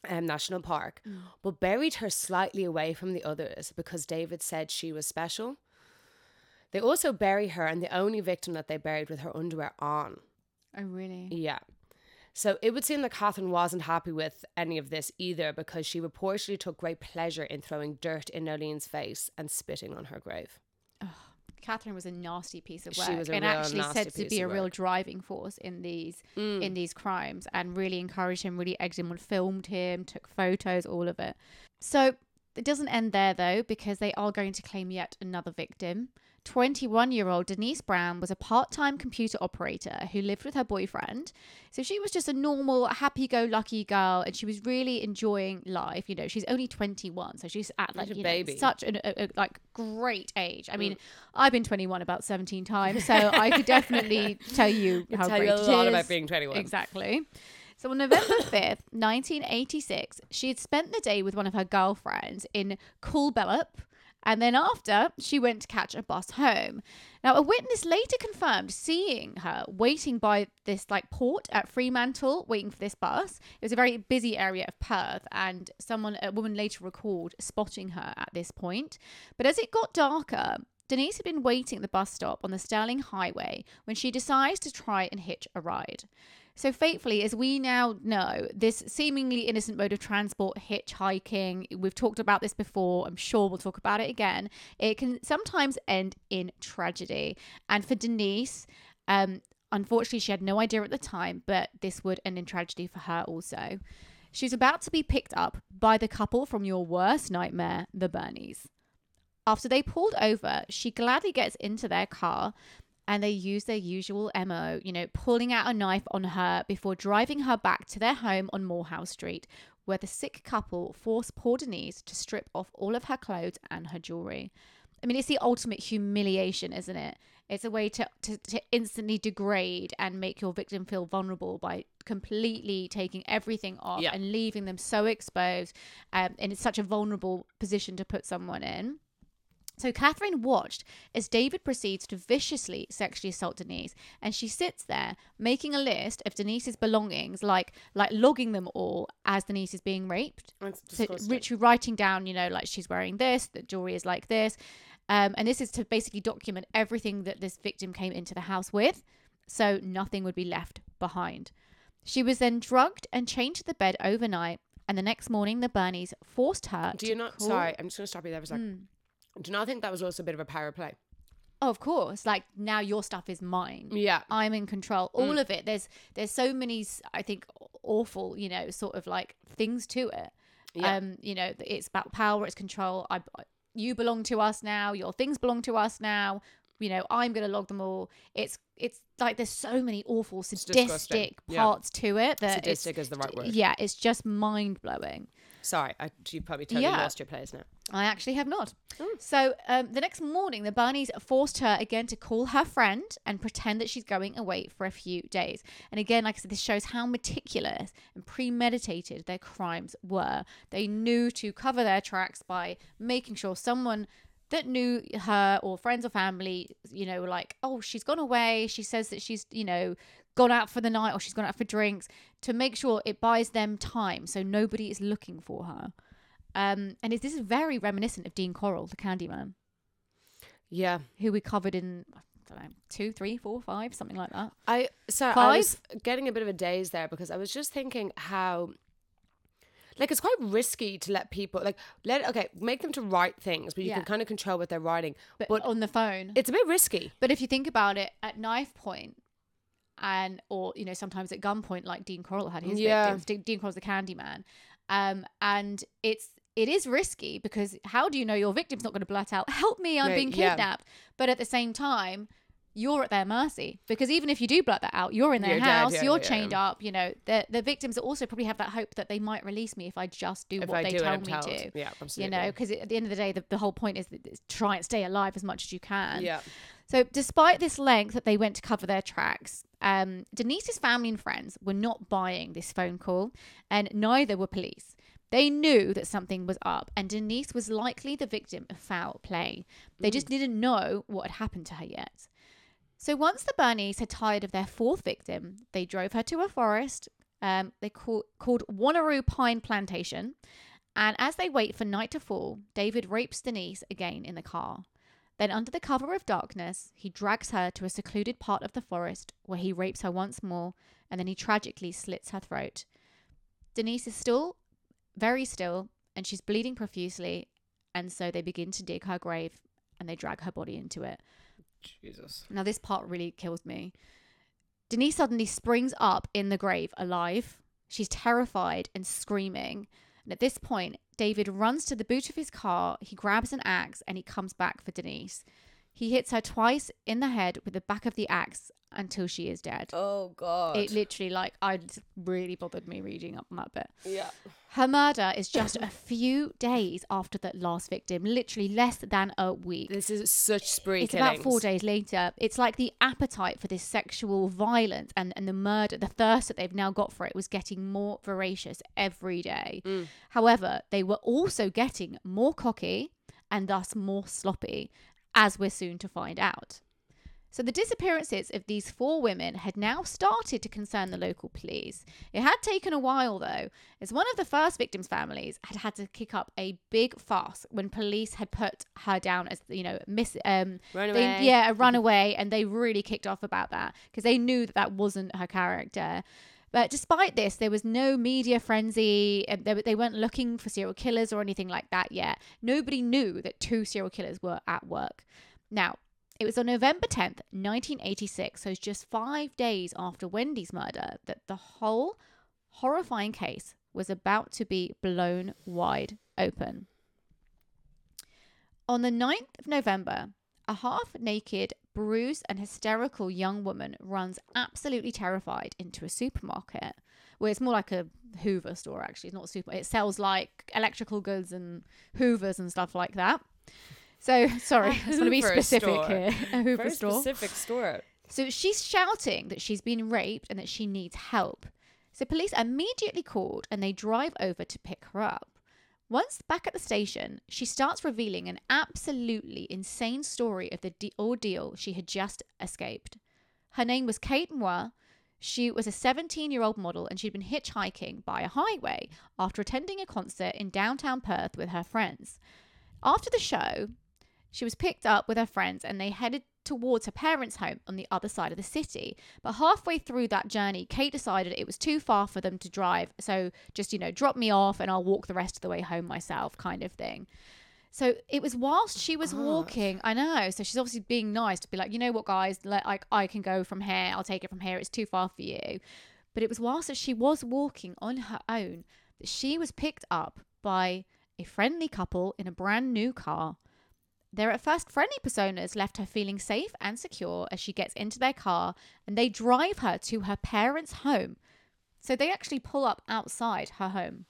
um, National Park, but buried her slightly away from the others because David said she was special. They also bury her, and the only victim that they buried with her underwear on. Oh really? Yeah. So it would seem that Catherine wasn't happy with any of this either because she reportedly took great pleasure in throwing dirt in Noelene's face and spitting on her grave. Catherine was a nasty piece of work and actually said to be a real work. driving force in these Mm. in these crimes and really encouraged him, really egged him on, filmed him, took photos, all of it. So it doesn't end there though, because they are going to claim yet another victim. 21 year old Denise Brown was a part time computer operator who lived with her boyfriend. So she was just a normal, happy go lucky girl and she was really enjoying life. You know, she's only 21, so she's at like Such a you know, baby. such an, a, a, like great age. I mm. mean, I've been 21 about 17 times, so I could definitely tell you how tell great you a it lot about being 21. Exactly. So on November 5th, 1986, she had spent the day with one of her girlfriends in Coolbellup. And then after, she went to catch a bus home. Now, a witness later confirmed seeing her waiting by this like port at Fremantle, waiting for this bus. It was a very busy area of Perth, and someone, a woman later recalled spotting her at this point. But as it got darker, Denise had been waiting at the bus stop on the Stirling Highway when she decides to try and hitch a ride. So, fatefully, as we now know, this seemingly innocent mode of transport, hitchhiking, we've talked about this before, I'm sure we'll talk about it again, it can sometimes end in tragedy. And for Denise, um, unfortunately, she had no idea at the time, but this would end in tragedy for her also. She's about to be picked up by the couple from your worst nightmare, the Birnies. After they pulled over, she gladly gets into their car and they use their usual MO, you know, pulling out a knife on her before driving her back to their home on Moorhouse Street, where the sick couple force poor Denise to strip off all of her clothes and her jewelry. I mean, it's the ultimate humiliation, isn't it? It's a way to, to, to instantly degrade and make your victim feel vulnerable by completely taking everything off Yeah. and leaving them so exposed. Um, and it's such a vulnerable position to put someone in. So Catherine watched as David proceeds to viciously sexually assault Denise, and she sits there making a list of Denise's belongings, like like logging them all as Denise is being raped. That's So literally writing down, you know, like she's wearing this, the jewelry is like this, Um, and this is to basically document everything that this victim came into the house with, so nothing would be left behind. She was then drugged and chained to the bed overnight, and the next morning the Birnies forced her. Do you not? call- Sorry, I'm just going to stop you there for a second. Mm. Do you not think that was also a bit of a power play? Oh, of course. Like now your stuff is mine. Yeah. I'm in control. Mm. All of it. There's there's so many I think awful, you know, sort of like things to it. Yeah. Um, you know, it's about power, it's control. I you belong to us now, your things belong to us now. You know, I'm going to log them all. It's it's like there's so many awful sadistic Yeah. parts to it that Sadistic is the right word. Yeah, it's just mind-blowing. Sorry, I, you probably totally Yeah. lost your place now. I actually have not. Oh. So um, the next morning, the Barneys forced her again to call her friend and pretend that she's going away for a few days. And again, like I said, this shows how meticulous and premeditated their crimes were. They knew to cover their tracks by making sure someone that knew her or friends or family, you know, were like, oh, she's gone away. She says that she's, you know, gone out for the night or she's gone out for drinks to make sure it buys them time so nobody is looking for her. Um, and this is very reminiscent of Dean Corll, the Candyman, Yeah. who we covered in I don't know two, three, four, five, something like that. I so I was getting a bit of a daze there because I was just thinking how like it's quite risky to let people like let okay make them to write things but you Yeah. can kind of control what they're writing But, But- on the phone. it's a bit risky but if you think about it, at knife point, and or you know sometimes at gunpoint, like Dean Corll had his Yeah. victims. De- Dean Corll's the Candyman, um, and it's it is risky because how do you know your victim's not going to blurt out, "Help me, I'm No, being yeah. kidnapped"? But at the same time. You're at their mercy because even if you do blurt that out, you're in their You're dead, house, yeah, you're yeah, chained yeah. up. You know, the the victims also probably have that hope that they might release me if I just do if what I they do tell me told. to. yeah You know, because at the end of the day, the, the whole point is that it's try and stay alive as much as you can. yeah So, despite this length that they went to cover their tracks, um, Denise's family and friends were not buying this phone call, and neither were police. They knew that something was up, and Denise was likely the victim of foul play. They just didn't know what had happened to her yet. So, once the Birnies had tired of their fourth victim, they drove her to a forest um, they call, called Wanneroo Pine Plantation. And as they wait for night to fall, David rapes Denise again in the car. Then, under the cover of darkness, he drags her to a secluded part of the forest where he rapes her once more and then he tragically slits her throat. Denise is still very still and she's bleeding profusely, and so they begin to dig her grave and they drag her body into it. Jesus Now, this part really kills me. Denise suddenly springs up in the grave alive. She's terrified and screaming. And at this point, David runs to the boot of his car. He grabs an axe and he comes back for Denise. He hits her twice in the head with the back of the axe until she is dead. oh god It literally, like, I really bothered me reading up on that bit. yeah Her murder is just a few days after that last victim, literally less than a week. this is such spree It's about four days later. It's like the appetite for this sexual violence and, and the murder, the thirst that they've now got for it was getting more voracious every day. Mm. However, they were also getting more cocky and thus more sloppy, as we're soon to find out. So the disappearances of these four women had now started to concern the local police. It had taken a while though, as one of the first victims' families had had to kick up a big fuss when police had put her down as you know miss um Run they- yeah a runaway, and they really kicked off about that because they knew that that wasn't her character. But despite this, there was no media frenzy. They, they weren't looking for serial killers or anything like that yet. Nobody knew that two serial killers were at work. Now, it was on November 10th, 1986, so it's just five days after Wendy's murder, that the whole horrifying case was about to be blown wide open. On the 9th of November, a half naked, bruised, and hysterical young woman runs absolutely terrified into a supermarket. Well, it's more like a Hoover store, actually. It's not super. It sells like electrical goods and Hoovers and stuff like that. So, sorry, I just want to be specific store. here. A Hoover very store. specific store So she's shouting that she's been raped and that she needs help. So police are immediately called and they drive over to pick her up. Once back at the station, she starts revealing an absolutely insane story of the de- ordeal she had just escaped. Her name was Kate Moore. She was a 17 year old model and she'd been hitchhiking by a highway after attending a concert in downtown Perth with her friends. After the show, She was picked up with her friends and they headed towards her parents' home on the other side of the city. But halfway through that journey, Kate decided it was too far for them to drive. So just, you know, drop me off and I'll walk the rest of the way home myself, kind of thing. So it was whilst she was walking, I know. So she's obviously being nice to be like, you know what, guys, let, like I can go from here. I'll take it from here. It's too far for you. But it was whilst that she was walking on her own that she was picked up by a friendly couple in a brand new car. Their at first friendly personas left her feeling safe and secure as she gets into their car and they drive her to her parents' home. So they actually pull up outside her home.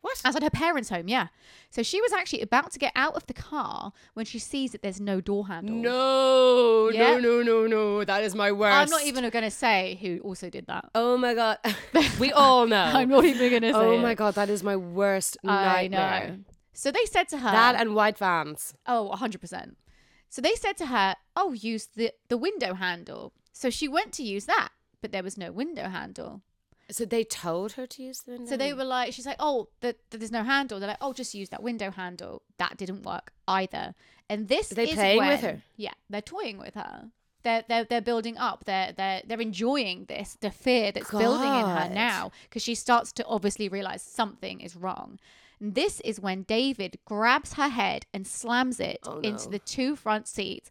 What? Outside her parents' home, yeah. So she was actually about to get out of the car when she sees that there's no door handle. No, Yeah. no, no, no, no. That is my worst. I'm not even going to say who also did that. Oh my god. we all know. I'm not even going to oh say oh it. my god, that is my worst I nightmare. know. So they said to her, That and white vans. Oh, 100%. So they said to her, "Oh, use the the window handle." So she went to use that, but there was no window handle. So they told her to use the window. So they were like, she's like, "Oh, the, the, there's no handle." They're like, "Oh, just use that window handle." That didn't work either. And this Are they is playing when, with her? Yeah, they're toying with her. They're they're they're building up. They're they're they're enjoying this the fear that's building in her now because she starts to obviously realize something is wrong. This is when David grabs her head and slams it Oh, into the two front seats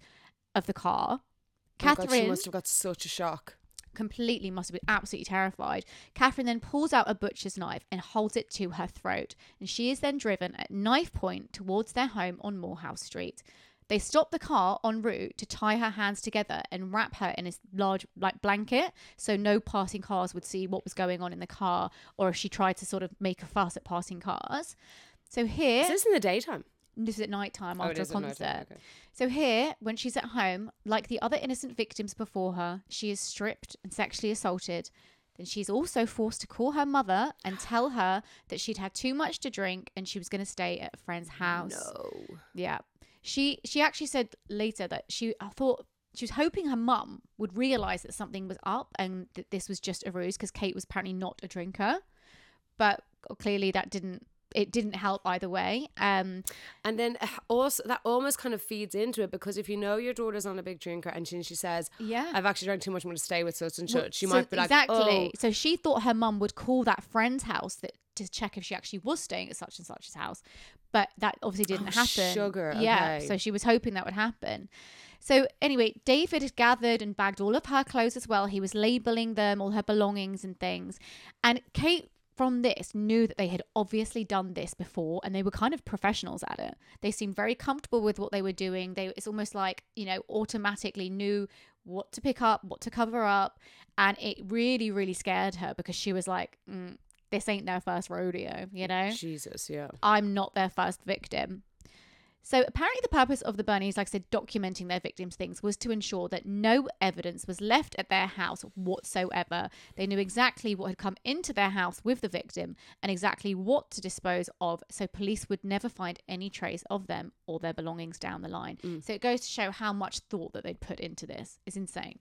of the car. Oh my God, Catherine she must have got such a shock. completely must have been absolutely terrified. Catherine then pulls out a butcher's knife and holds it to her throat, and she is then driven at knife point towards their home on Moorhouse Street. They stop the car en route to tie her hands together and wrap her in a large like blanket so no passing cars would see what was going on in the car or if she tried to sort of make a fuss at passing cars. So here Is this is in the daytime? this is at night time Oh, after a is at nighttime, concert. okay. So here, when she's at home, like the other innocent victims before her, she is stripped and sexually assaulted. Then she's also forced to call her mother and tell her that she'd had too much to drink and she was going to stay at a friend's house. No. Yeah. She she actually said later that she I thought she was hoping her mum would realize that something was up and that this was just a ruse because Kate was apparently not a drinker. But clearly that didn't it didn't help either way. Um And then uh, also that almost kind of feeds into it because if you know your daughter's not a big drinker and she, she says, yeah. "I've actually drank too much, I'm going to stay with such and Well, such," she so might be like, exactly. "Oh, So she thought her mum would call that friend's house that to check if she actually was staying at such and such's house, but that obviously didn't Oh, happen. sugar, Yeah. okay. So she was hoping that would happen. So anyway, David had gathered and bagged all of her clothes as well. He was labeling them, all her belongings and things, and Kate. From this, knew that they had obviously done this before, and they were kind of professionals at it. They seemed very comfortable with what they were doing. They, it's almost like you know, automatically knew what to pick up, what to cover up, and it really, really scared her because she was like, mm, "This ain't their first rodeo," you know. Jesus, yeah." I'm not their first victim. So apparently, the purpose of the Birnies, like I said, documenting their victims' things was to ensure that no evidence was left at their house whatsoever. They knew exactly what had come into their house with the victim and exactly what to dispose of, so police would never find any trace of them or their belongings down the line. So it goes to show how much thought that they'd put into this. It's insane.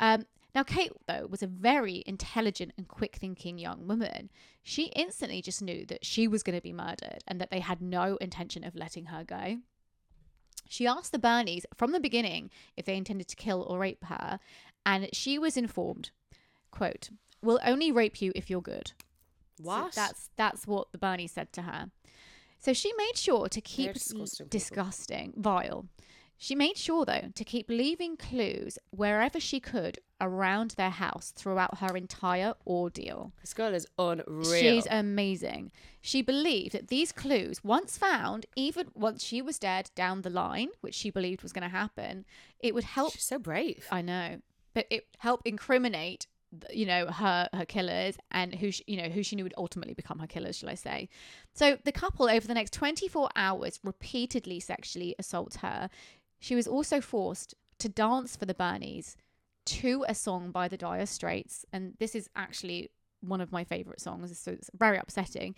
Um, now, Kate, though, was a very intelligent and quick thinking young woman. She instantly just knew that she was going to be murdered and that they had no intention of letting her go. She asked the Birnies from the beginning if they intended to kill or rape her, and she was informed, quote, We'll only rape you if you're good. So What? that's that's what the Birnie said to her. So she made sure to keep disgusting disgusting, vile. She made sure though to keep leaving clues wherever she could around their house throughout her entire ordeal. this girl is unreal. She's amazing. She believed that these clues, once found, even once she was dead down the line, which she believed was going to happen, it would help She's so brave. I know, but it helped incriminate, you know, her her killers and who she, you know who she knew would ultimately become her killers, shall I say? So the couple over the next twenty four hours repeatedly sexually assault her. She was also forced to dance for the Birnies to a song by the Dire Straits, and this is actually one of my favorite songs. So it's very upsetting.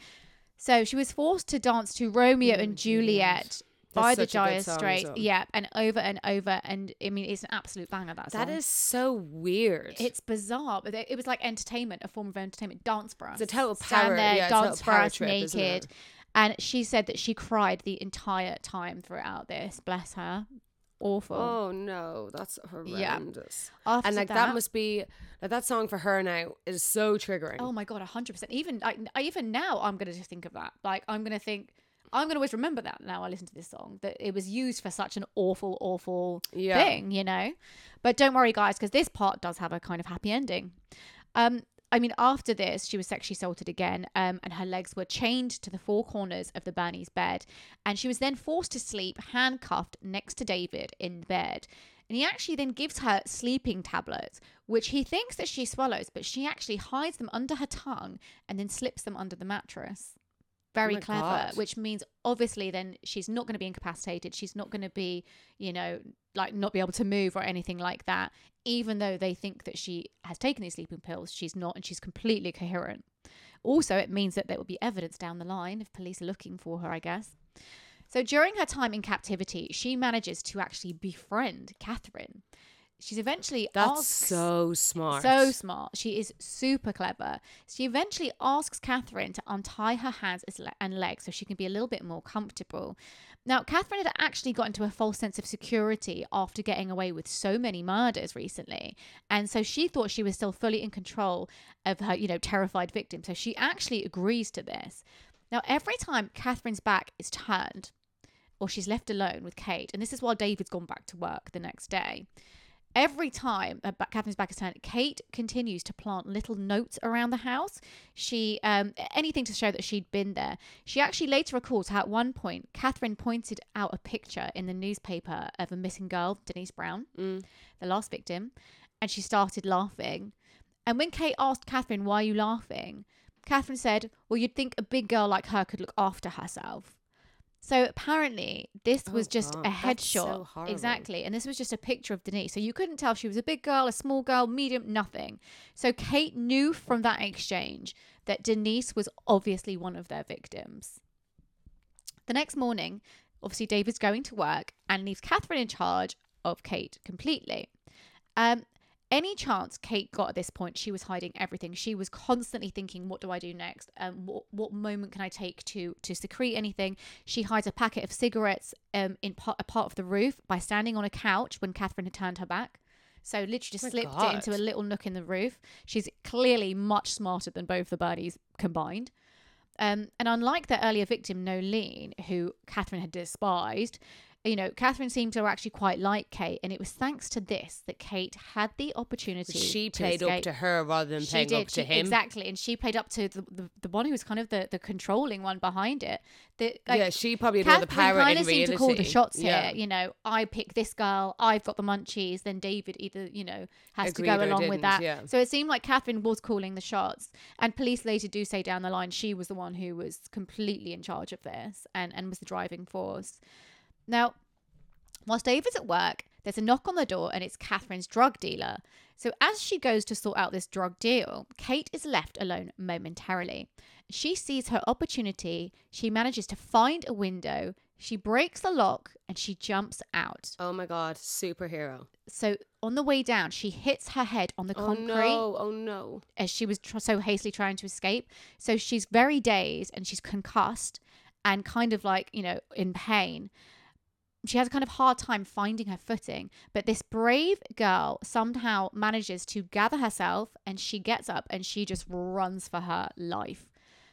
So she was forced to dance to Romeo Oh, and. Mm, Juliet by the such a good Dire Straits. Yeah, and over and over. And I mean, it's an absolute banger. That song. That is so weird. It's bizarre, but it was like entertainment, a form of entertainment. Dance for us. It's a total Stand there, yeah, dance for us trip, naked. And she said that she cried the entire time throughout this. Bless her. Awful. Oh no, that's horrendous. After and like that, must be like that song for her now is so triggering. Oh my god, hundred percent. Even I, I- even now, I'm gonna just think of that. Like I'm gonna think. I'm gonna always remember that now. I listen to this song that it was used for such an awful, awful Yeah. thing, you know. But don't worry, guys, because this part does have a kind of happy ending. Um, I mean, after this, she was sexually assaulted again, um, and her legs were chained to the four corners of the Birnie's bed, and she was then forced to sleep handcuffed next to David in bed. And he actually then gives her sleeping tablets, which he thinks that she swallows, but she actually hides them under her tongue and then slips them under the mattress. Oh very my clever, God. which means obviously then she's not going to be incapacitated. She's not going to be, you know, like not be able to move or anything like that. Even though they think that she has taken these sleeping pills, she's not, and she's completely coherent. Also, it means that there will be evidence down the line if police are looking for her, I guess. So during her time in captivity, she manages to actually befriend Catherine. She's eventually That's asks, so smart. so smart. She is super clever. She eventually asks Catherine to untie her hands and legs so she can be a little bit more comfortable. Now, Catherine had actually got into a false sense of security after getting away with so many murders recently. And so she thought she was still fully in control of her, you know, terrified victim. So she actually agrees to this. Now, every time Catherine's back is turned, or she's left alone with Kate, and this is while David's gone back to work the next day. Every time uh, Catherine's back is turned, Kate continues to plant little notes around the house. She, um, anything to show that she'd been there. She actually later recalls how at one point Catherine pointed out a picture in the newspaper of a missing girl, Denise Brown, Mm. the last victim, and she started laughing. And when Kate asked Catherine, "Why are you laughing?" Catherine said, "Well, you'd think a big girl like her could look after herself." So apparently, this Oh, was just God, a that's so headshot. exactly. And this was just a picture of Denise. So you couldn't tell if she was a big girl, a small girl, medium, nothing. So Kate knew from that exchange that Denise was obviously one of their victims. The next morning, obviously, David's going to work and leaves Catherine in charge of Kate completely. Um, any chance Kate got at this point, she was hiding everything. She was constantly thinking, "What do I do next? Um, what what moment can I take to to secrete anything?" She hides a packet of cigarettes um in part, a part of the roof by standing on a couch when Catherine had turned her back. So literally just My slipped it into a little nook in the roof. She's clearly much smarter than both the Birnies combined. Um, and unlike their earlier victim, Noelene, who Catherine had despised, you know, Catherine seemed to actually quite like Kate, and it was thanks to this that Kate had the opportunity. She to played up to her rather than She playing did up to she- him. exactly, and she played up to the, the, the one who was kind of the, the controlling one behind it. The, like, yeah, she probably had all the power kind of seemed reality. to call the shots yeah. here. You know, I pick this girl, I've got the munchies. Then David either you know has Agreed to go along with that. yeah. So it seemed like Catherine was calling the shots, and police later do say down the line she was the one who was completely in charge of this and and was the driving force. Now, whilst David's at work, there's a knock on the door and it's Catherine's drug dealer. So as she goes to sort out this drug deal, Kate is left alone momentarily. She sees her opportunity. She manages to find a window. She breaks the lock and she jumps out. Oh my god, superhero. So on the way down, she hits her head on the Oh concrete no, oh no. as she was tr- so hastily trying to escape. So she's very dazed and she's concussed and kind of like, you know, in pain. She has a kind of hard time finding her footing, but this brave girl somehow manages to gather herself and she gets up and she just runs for her life.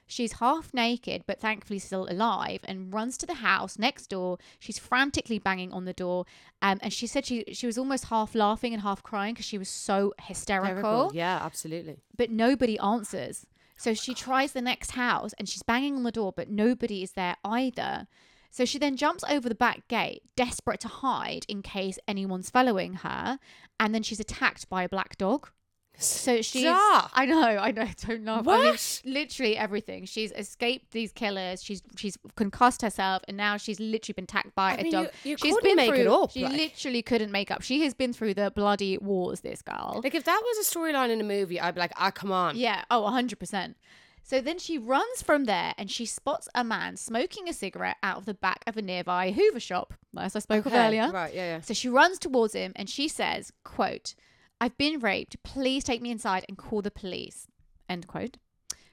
She's half naked, but thankfully still alive, and runs to the house next door. She's frantically banging on the door, um, and she said she she was almost half laughing and half crying because she was so hysterical Hysterical. Yeah, absolutely. but nobody answers. So she tries the next house and she's banging on the door, but nobody is there either. So she then jumps over the back gate, desperate to hide in case anyone's following her. And then she's attacked by a black dog. So she's. Stop. I know, I know, don't laugh. I mean, What? literally everything. She's escaped these killers. She's she's concussed herself, and now she's literally been attacked by I a mean, dog. you- you She's couldn't been make it through, up, She like. literally couldn't make up. She has been through the bloody wars. This girl. Like if that was a storyline in a movie, I'd be like, ah, come on. Yeah. Oh, 100%. So then she runs from there and she spots a man smoking a cigarette out of the back of a nearby Hoover shop, as I spoke of earlier. Right, yeah, yeah. So she runs towards him and she says, quote, I've been raped. Please take me inside and call the police. End quote.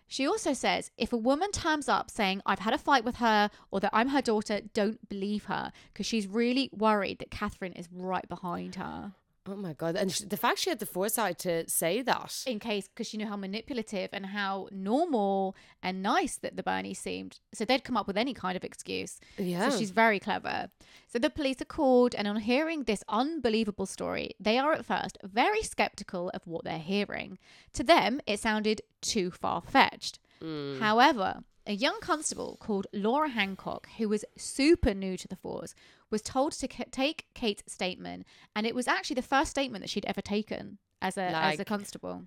She also says if a woman turns up saying, I've had a fight with her or that I'm her daughter, don't believe her because she's really worried that Catherine is right behind her. Oh my god! And the fact she had the foresight to say that. In case, because you know how manipulative and how normal and nice that the Birnie seemed. So they'd come up with any kind of excuse. Yeah. So she's very clever. So the police are called, and on hearing this unbelievable story, they are at first very skeptical of what they're hearing. To them, it sounded too far fetched. Mm. However, a young constable called Laura Hancock, who was super new to the force, was told to ca- take Kate's statement, and it was actually the first statement that she'd ever taken as a as a constable.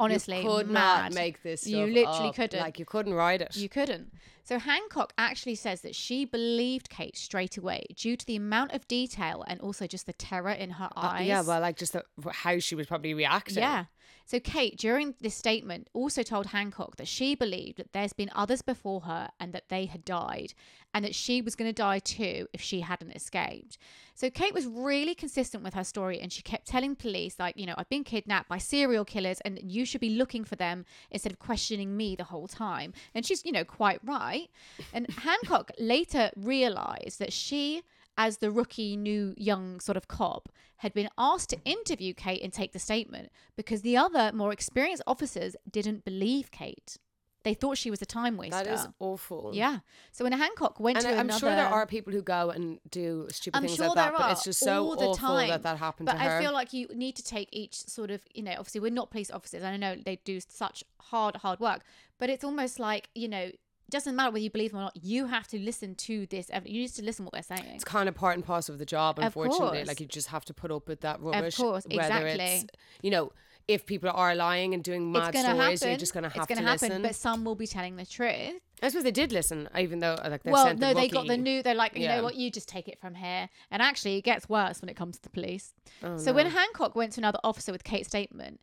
Honestly, you could mad. not make this. You literally up. couldn't. Like you couldn't write it. You couldn't. So Hancock actually says that she believed Kate straight away due to the amount of detail and also just the terror in her Uh, eyes. yeah, well, like just the, how she was probably reacting. Yeah. So Kate, during this statement, also told Hancock that she believed that there's been others before her and that they had died, and that she was going to die too if she hadn't escaped. So Kate was really consistent with her story, and she kept telling police, like, you know, I've been kidnapped by serial killers, and you should be looking for them instead of questioning me the whole time. And she's, you know, quite right. And Hancock later realized that she as the rookie new young sort of cop had been asked to interview Kate and take the statement because the other more experienced officers didn't believe Kate. They thought she was a time waster. that is awful. yeah. So when Hancock went And to I- I'm another, sure there are people who go and do stupid I'm things sure like that, but it's just so all the awful time. that that happened but to her. I feel like you need to take each sort of, you know, obviously we're not police officers. and I know they do such hard, hard work, but it's almost like, you know, doesn't matter whether you believe them or not. You have to listen to this. You need to listen to what they're saying. it's kind of part and parcel of the job, unfortunately. Like you just have to put up with that rubbish. Of course, whether it's exactly. you know, if people are lying and doing mad stories, happen. you're just gonna have it's gonna happen, listen. but some will be telling the truth. I suppose they did listen, even though uh, like they well, sent the no, they got the new. They're like, you Yeah. know what? You just take it from here. And actually, it gets worse when it comes to the police. Oh, so when. Hancock went to another officer with Kate's statement,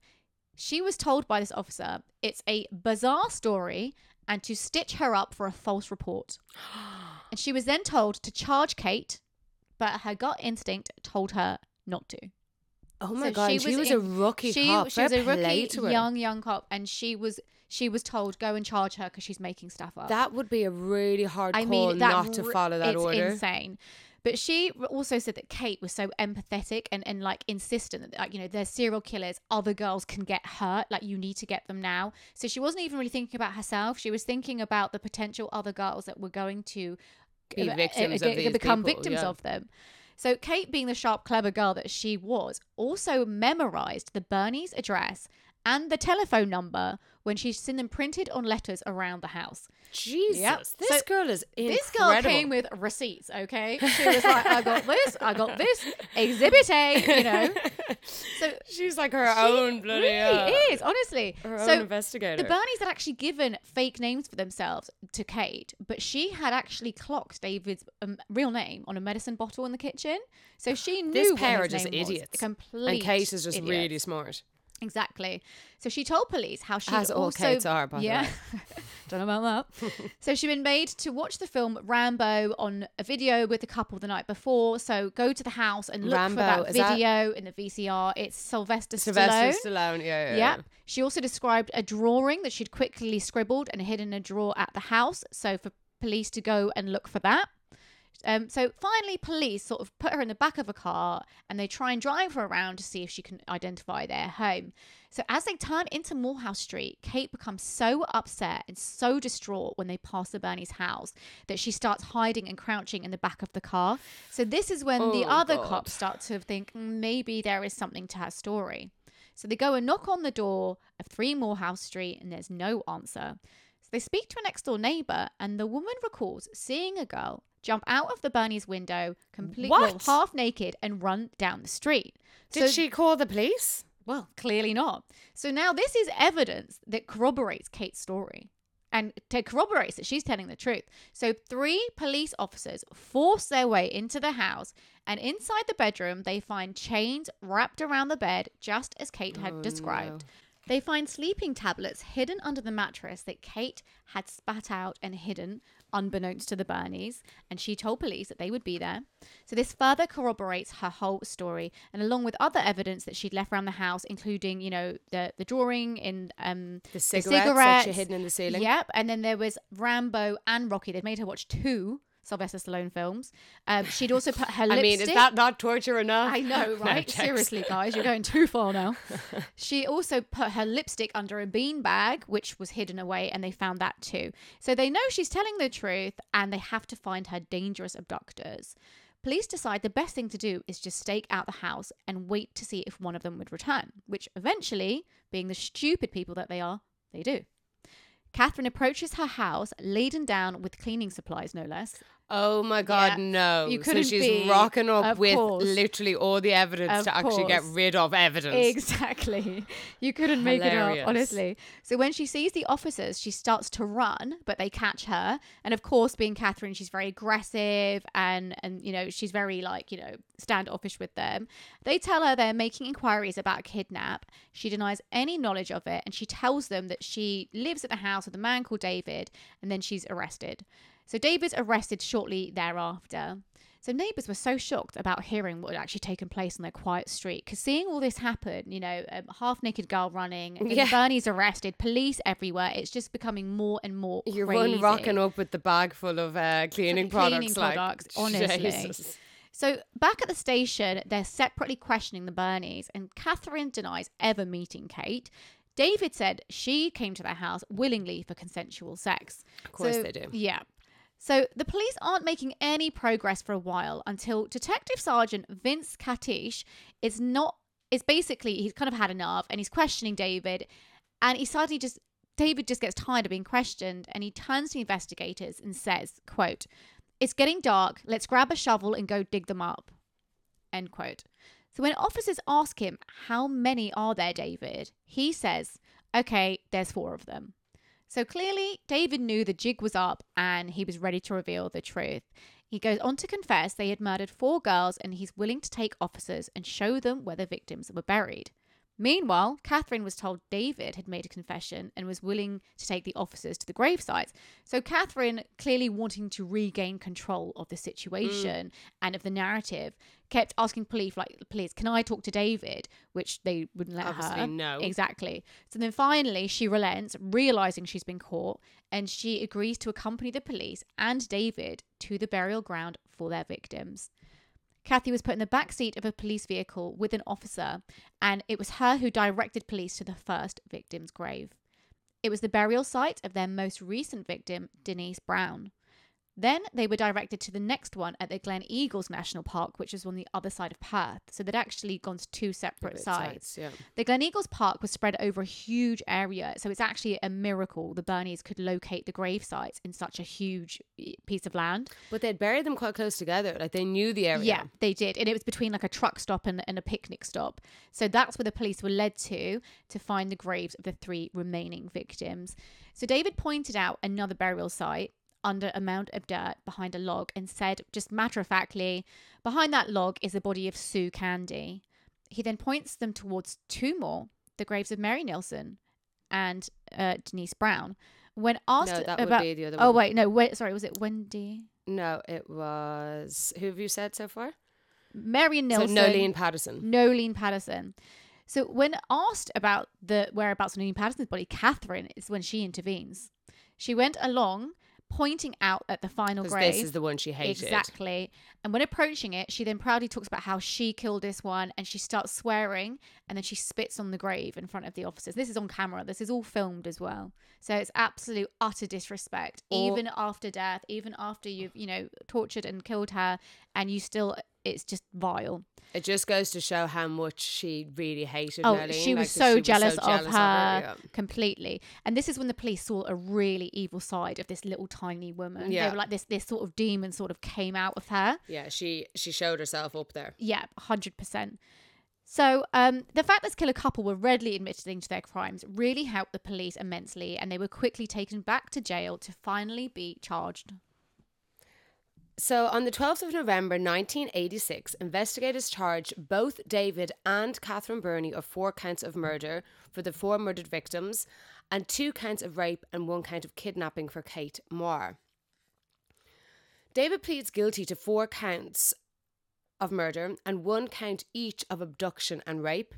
she was told by this officer it's a bizarre story and to stitch her up for a false report. and she was then told to charge Kate, but her gut instinct told her not to. Oh my So god, she and she was was in- a rookie she, cop. she was a rookie, young, young cop, and she was she was told go and charge her because she's making stuff up. That would be a really hard I call mean, that not to follow that it's order. insane. But she also said that Kate was so empathetic and, and like insistent that like, you know they're serial killers, other girls can get hurt, like you need to get them now. So she wasn't even really thinking about herself. She was thinking about the potential other girls that were going to Be uh, uh, uh, of become people, victims yeah. of them. So Kate, being the sharp, clever girl that she was, also memorized the Birnie's address and the telephone number when she's seen them printed on letters around the house. Jesus, Yep. this So girl is incredible. This girl came with receipts, okay? She was like, I got this, I got this, exhibit A, you know? So She's like her she own bloody really uh, is, honestly. her so own investigator. the Birnies had actually given fake names for themselves to Kate, but she had actually clocked David's um, real name on a medicine bottle in the kitchen. So she knew this pair are just idiots, Complete and Kate is just idiots. really smart. Exactly. So she told police how she As all also, Kates are, by the yeah, way. don't know about that. so she'd been made to watch the film Rambo on a video with the couple the night before. So go to the house and look Rambo, for that- video in the VCR. It's Sylvester, Sylvester Stallone. Sylvester Stallone, yeah, yeah. Yeah. She also described a drawing that she'd quickly scribbled and hid in a drawer at the house. So for police to go and look for that. Um, so finally, police sort of put her in the back of a car and they try and drive her around to see if she can identify their home. So as they turn into Moorhouse Street, Kate becomes so upset and so distraught when they pass the Birnie's house that she starts hiding and crouching in the back of the car. So this is when the Oh, other God. cops start to think "Mm, maybe there is something to her story. So they go and knock on the door of 3 Moorhouse Street and there's no answer. So they speak to a next door neighbor and the woman recalls seeing a girl jump out of the Birnie's window, completely well, half naked, and run down the street. Did So- she call the police? Well, clearly not. So now this is evidence that corroborates Kate's story. And to corroborates that she's telling the truth. So three police officers force their way into the house, and inside the bedroom, they find chains wrapped around the bed, just as Kate had Oh, described. no. They find sleeping tablets hidden under the mattress that Kate had spat out and hidden unbeknownst to the Birnies, and she told police that they would be there. So this further corroborates her whole story, and along with other evidence that she'd left around the house, including, you know, the the drawing in um The cigarettes, she cigarettes. hidden in the ceiling. Yep, and then there was Rambo and Rocky. They'd made her watch two Sylvester Stallone films. Um, she'd also put her I lipstick. mean, is that not torture enough? I know, right? jokes. Seriously, guys, you're going too far now. she also put her lipstick under a bean bag, which was hidden away, and they found that too. So they know she's telling the truth, and they have to find her dangerous abductors. Police decide the best thing to do is just stake out the house and wait to see if one of them would return, which eventually, being the stupid people that they are, they do. Catherine approaches her house laden down with cleaning supplies, no less. Oh my God, Yeah. no. You so couldn't she's be- rocking up with course. literally all the evidence Of to actually get rid of evidence. Exactly. You couldn't make it up, honestly. So when she sees the officers, she starts to run, but they catch her. And of course, being Catherine, she's very aggressive and and you know, she's very like, you know, standoffish with them. They tell her they're making inquiries about a kidnap. She denies any knowledge of it and she tells them that she lives at the house with a man called David and then she's arrested. So David's arrested shortly thereafter. So neighbours were so shocked about hearing what had actually taken place on their quiet street because seeing all this happen, you know, a half naked girl running, Yeah. Birnie's arrested, police everywhere. It's just becoming more and more You're crazy. one rocking up with the bag full of uh, cleaning products. cleaning like, products, honestly. Jesus. So back at the station, they're separately questioning the Birnies, and Catherine denies ever meeting Kate. David said she came to their house willingly for consensual sex. Of course So- they do. Yeah. So the police aren't making any progress for a while until Detective Sergeant Vince Katish is not is basically he's kind of had enough and he's questioning David and he suddenly just David just gets tired of being questioned and he turns to the investigators and says, quote, It's getting dark, let's grab a shovel and go dig them up. End quote. So when officers ask him, How many are there, David? He says, Okay, there's four of them. So clearly, David knew the jig was up and he was ready to reveal the truth. He goes on to confess they had murdered four girls and he's willing to take officers and show them where the victims were buried. Meanwhile, Catherine was told David had made a confession and was willing to take the officers to the grave sites. So Catherine, clearly wanting to regain control of the situation and of the narrative, kept asking police, like, please, can I talk to David? Which they wouldn't let Obviously, her. no. Exactly. So then finally she relents, realizing she's been caught, and she agrees to accompany the police and David to the burial ground for their victims. Kathy was put in the back seat of a police vehicle with an officer, and it was her who directed police to the first victim's grave. It was the burial site of their most recent victim, Denise Brown. Then they were directed to the next one at the Glen Eagles National Park, which is on the other side of Perth. So they'd actually gone to two separate sites. sides, yeah. The Glen Eagles Park was spread over a huge area, so it's actually a miracle the Bernies could locate the grave sites in such a huge piece of land. But they'd buried them quite close together. Like they knew the area. Yeah, they did. And it was between like a truck stop and, and a picnic stop. So that's where the police were led to to find the graves of the three remaining victims. So David pointed out another burial site under a mound of dirt behind a log and said, just matter of factly, behind that log is the body of Sue Candy. He then points them towards two more, the graves of Mary Neilson and uh, Denise Brown. When asked No, that would about, be the other oh one. wait, no, wait, sorry, was it Wendy? No, it was. Who have you said so far? Mary Neilson. So Noelene Patterson. Noelene Patterson. So when asked about the whereabouts of Noelene Patterson's body, Catherine is when she intervenes. She went along, pointing out at the final grave. this is the one she hated. Exactly. And when approaching it, she then proudly talks about how she killed this one and she starts swearing and then she spits on the grave in front of the officers. This is on camera. This is all filmed as well. So it's absolute utter disrespect. Or- even after death, even after you've, you know, tortured and killed her and you still it's just vile. It just goes to show how much she really hated Oh, she was like, so jealous, jealous of her, yeah. completely. And this is when the police saw a really evil side of this little tiny woman. Yeah. They were like this this sort of demon sort of came out of her. Yeah, she she showed herself up there. Yeah, hundred percent. So um, the fact that this Killer Couple were readily admitting to their crimes really helped the police immensely, and they were quickly taken back to jail to finally be charged. So on the 12th of November 1986, investigators charged both David and Catherine Birnie of four counts of murder for the four murdered victims and two counts of rape and one count of kidnapping for Kate Moore. David pleads guilty to four counts of murder and one count each of abduction and rape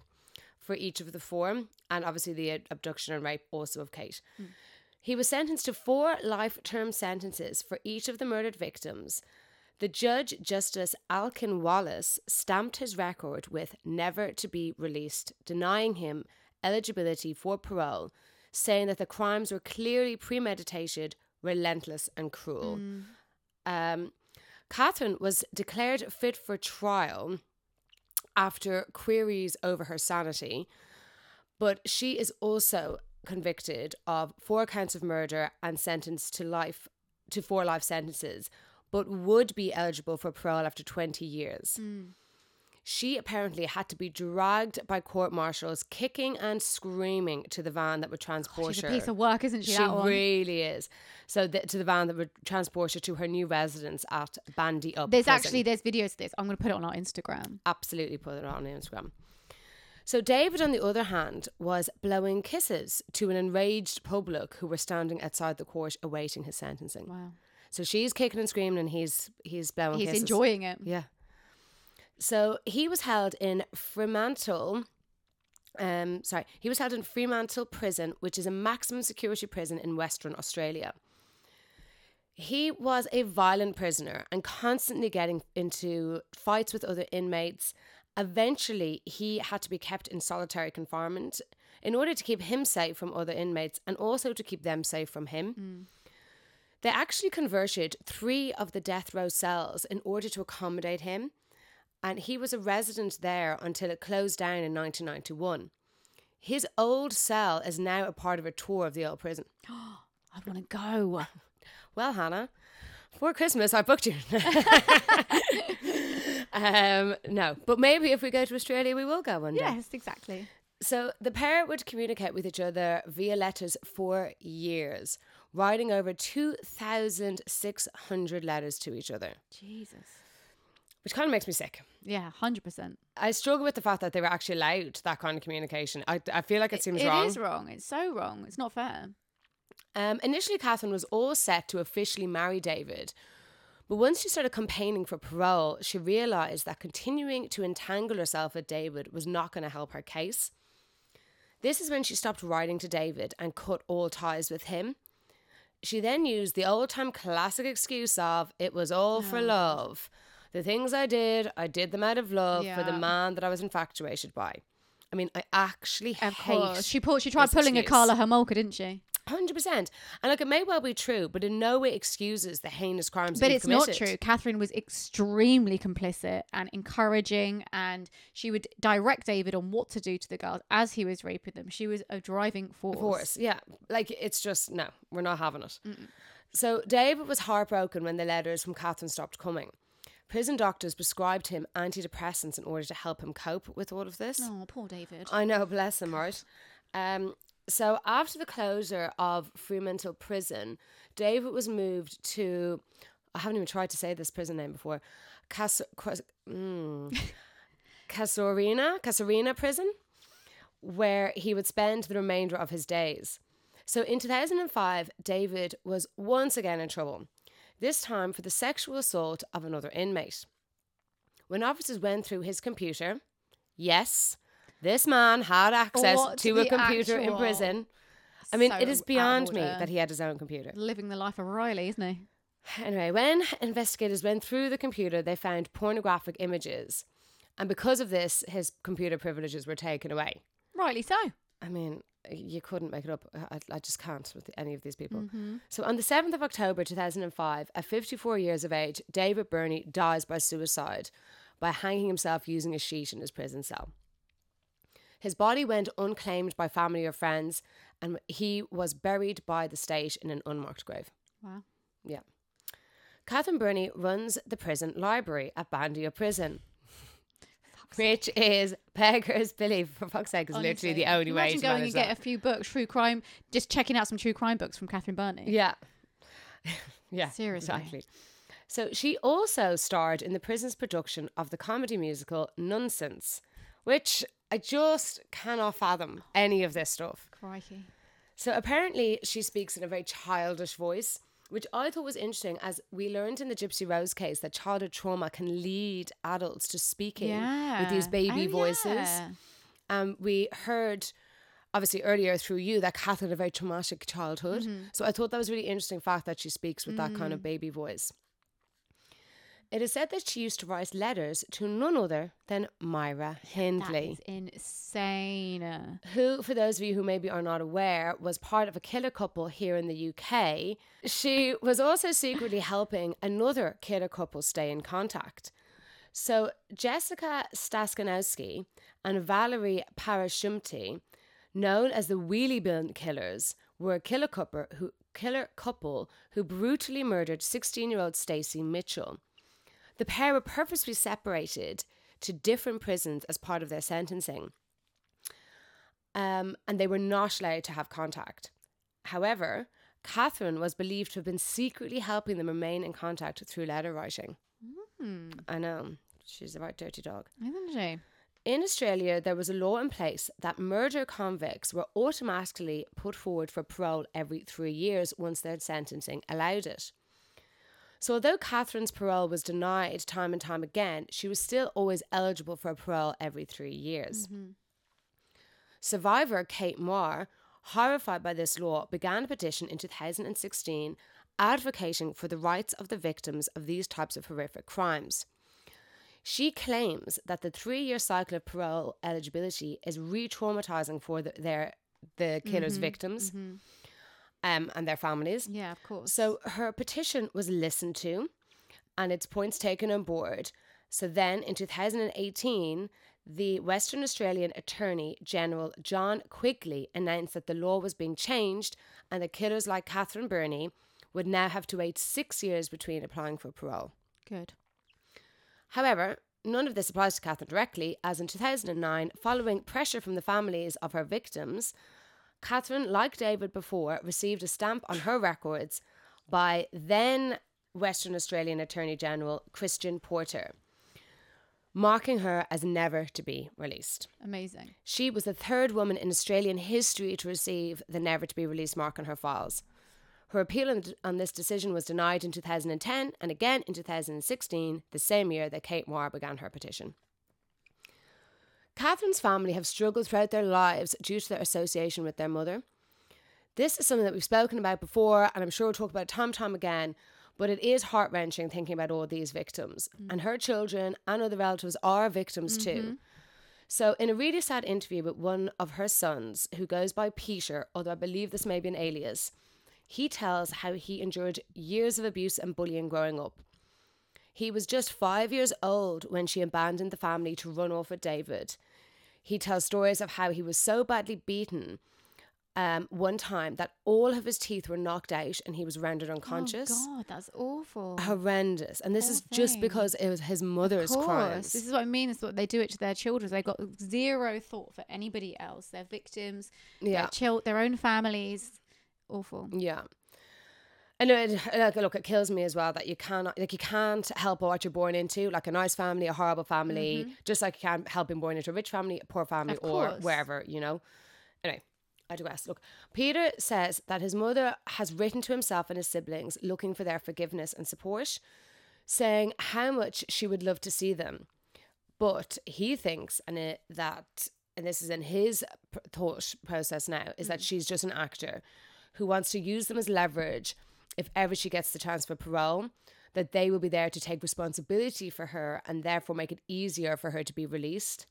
for each of the four, and obviously the abduction and rape also of Kate. Mm. He was sentenced to four life term sentences for each of the murdered victims. The judge, Justice Alkin Wallace, stamped his record with never to be released, denying him eligibility for parole, saying that the crimes were clearly premeditated, relentless, and cruel. Um, Catherine was declared fit for trial after queries over her sanity, but she is also convicted of four counts of murder and sentenced to life to four life sentences, but would be eligible for parole after 20 years. Hmm. She apparently had to be dragged by court marshals, kicking and screaming to the van that would transport She's her. She's a piece of work, isn't she? She really is. So th- to the van that would transport her to her new residence at Bandyup. There's prison. actually there's videos of this. I'm going to put it on our Instagram. absolutely put it on Instagram. So David, on the other hand, was blowing kisses to an enraged public who were standing outside the court awaiting his sentencing. Wow. So she's kicking and screaming, and he's he's blowing He's kisses. enjoying it. Yeah. So he was held in Fremantle. Um, sorry, he was held in Fremantle Prison, which is a maximum security prison in Western Australia. He was a violent prisoner and constantly getting into fights with other inmates. Eventually, he had to be kept in solitary confinement in order to keep him safe from other inmates and also to keep them safe from him. Mm. They actually converted three of the death row cells in order to accommodate him, and he was a resident there until it closed down in 1991. His old cell is now a part of a tour of the old prison. I want to go. Well, Hannah, for Christmas I booked you. um, no, but maybe if we go to Australia, we will go one day. Yes, exactly. So the pair would communicate with each other via letters for years, writing over 2,600 letters to each other, Jesus. which kind of makes me sick. Yeah, hundred percent. I struggle with the fact that they were actually allowed that kind of communication. I, I feel like it seems It wrong. is wrong. It's so wrong. It's not fair. Um, initially, Catherine was all set to officially marry David. But once she started campaigning for parole, she realised that continuing to entangle herself with David was not going to help her case. This is when she stopped writing to David and cut all ties with him. She then used the old time classic excuse of, it was all for oh. love. The things I did, I did them out of love for the man that I was infatuated by. I mean, I actually Of hate course. She pulled, she tried pulling a excuse. Karla Homolka, didn't she? Hundred percent, and like it may well be true, but in no way excuses the heinous crimes. But it's not true. Catherine was extremely complicit and encouraging, and she would direct David on what to do to the girls as he was raping them. She was a driving force. Of course, yeah. Like it's just no, we're not having it. So David was heartbroken when the letters from Catherine stopped coming. Prison doctors prescribed him antidepressants in order to help him cope with all of this. Oh, poor David. I know, bless him, right? Um, so after the closure of Fremantle Prison, David was moved to. I haven't even tried to say this prison name before. Cas- Cas- mm, Casuarina, Casuarina Prison, where he would spend the remainder of his days. So in 2005, David was once again in trouble, this time for the sexual assault of another inmate. When officers went through his computer, yes, this man had access What to a computer in prison. I mean, it So out is beyond me that he had his own computer. Living the life of Riley, isn't he? Anyway, when investigators went through the computer, they found pornographic images. And because of this, his computer privileges were taken away. Rightly so. I mean, you couldn't make it up. I, I just can't with any of these people. Mm-hmm. So, on the 7th of October 2005, at 54 years of age, David Birnie dies by suicide by hanging himself using a sheet in his prison cell. His body went unclaimed by family or friends, and he was buried by the state in an unmarked grave. Wow. Yeah. Catherine Birnie runs the prison library at Bandyup Prison, which is beggars belief. For fuck's sake, is literally the only way to going and get that. a few books, true crime, just checking out some true crime books from Catherine Birnie. Yeah. yeah. Seriously. Exactly. So she also starred in the prison's production of the comedy musical Nonsense, which I just cannot fathom any of this stuff. Crikey. So apparently she speaks in a very childish voice, which I thought was interesting as we learned in the Gypsy Rose case that childhood trauma can lead adults to speaking with these baby Oh, voices. yeah. Um, we heard obviously earlier through you that Kath had a very traumatic childhood. Mm-hmm. So I thought that was a really interesting fact that she speaks with that kind Mm. of baby voice. It is said that she used to write letters to none other than Myra Hindley is insane. who, for those of you who maybe are not aware, was part of a killer couple here in the UK. She was also secretly helping another killer couple stay in contact. So, Jessica Staskanowski and Valerie Parashumti, known as the Wheelie Bin Killers, were a killer couple who, killer couple who brutally murdered 16 year old Stacey Mitchell. The pair were purposely separated to different prisons as part of their sentencing um, and they were not allowed to have contact. However, Catherine was believed to have been secretly helping them remain in contact through letter writing. I know, she's a right dirty dog. Isn't she? In Australia, there was a law in place that murder convicts were automatically put forward for parole every three years once their sentencing allowed it. So, although Catherine's parole was denied time and time again, she was still always eligible for a parole every three years. Mm-hmm. Survivor Kate Moore, horrified by this law, began a petition in 2016 advocating for the rights of the victims of these types of horrific crimes. She claims that the three-year cycle of parole eligibility is re-traumatizing for the, their the killer's mm-hmm. victims mm-hmm. Um, and their families. Yeah, of course. So her petition was listened to and its points taken on board. So then in 2018, the Western Australian Attorney General John Quigley announced that the law was being changed and that killers like Catherine Birnie would now have to wait six years between applying for parole. Good. However, none of this applies to Catherine directly, as in 2009, following pressure from the families of her victims, Catherine, like David before, received a stamp on her records by then Western Australian Attorney General Christian Porter, marking her as never to be released. Amazing. She was the third woman in Australian history to receive the never to be released mark on her files. Her appeal on, this decision was denied in 2010 and again in 2016, the same year that Kate Moore began her petition. Catherine's family have struggled throughout their lives due to their association with their mother. This is something that we've spoken about before, and I'm sure we'll talk about it time and time again. But it is heart wrenching thinking about all these victims. Mm. And her children and other relatives are victims too. Mm-hmm. So, in a really sad interview with one of her sons, who goes by Peter, although I believe this may be an alias, he tells how he endured years of abuse and bullying growing up. He was just five years old when she abandoned the family to run off with David. He tells stories of how he was so badly beaten um, one time that all of his teeth were knocked out and he was rendered unconscious. Oh God, that's awful. Horrendous. And this Poor is just because it was his mother's crimes. This is what I mean. It's what they do it to their children. They've got zero thought for anybody else. They're victims. Yeah. Their, chil- their own families. Awful. Yeah. I know, it, like, look, it kills me as well that you cannot, like, you can't help what you're born into, like a nice family, a horrible family, just like you can't help being born into a rich family, a poor family, Mm-hmm. Or wherever, you know. Anyway, I digress. Look, Peter says that his mother has written to himself and his siblings looking for their forgiveness and support, saying how much she would love to see them. But he thinks, and it, that, and this is in his thought process now, is that she's just an actor who wants to use them as leverage if ever she gets the chance for parole, that they will be there to take responsibility for her and therefore make it easier for her to be released.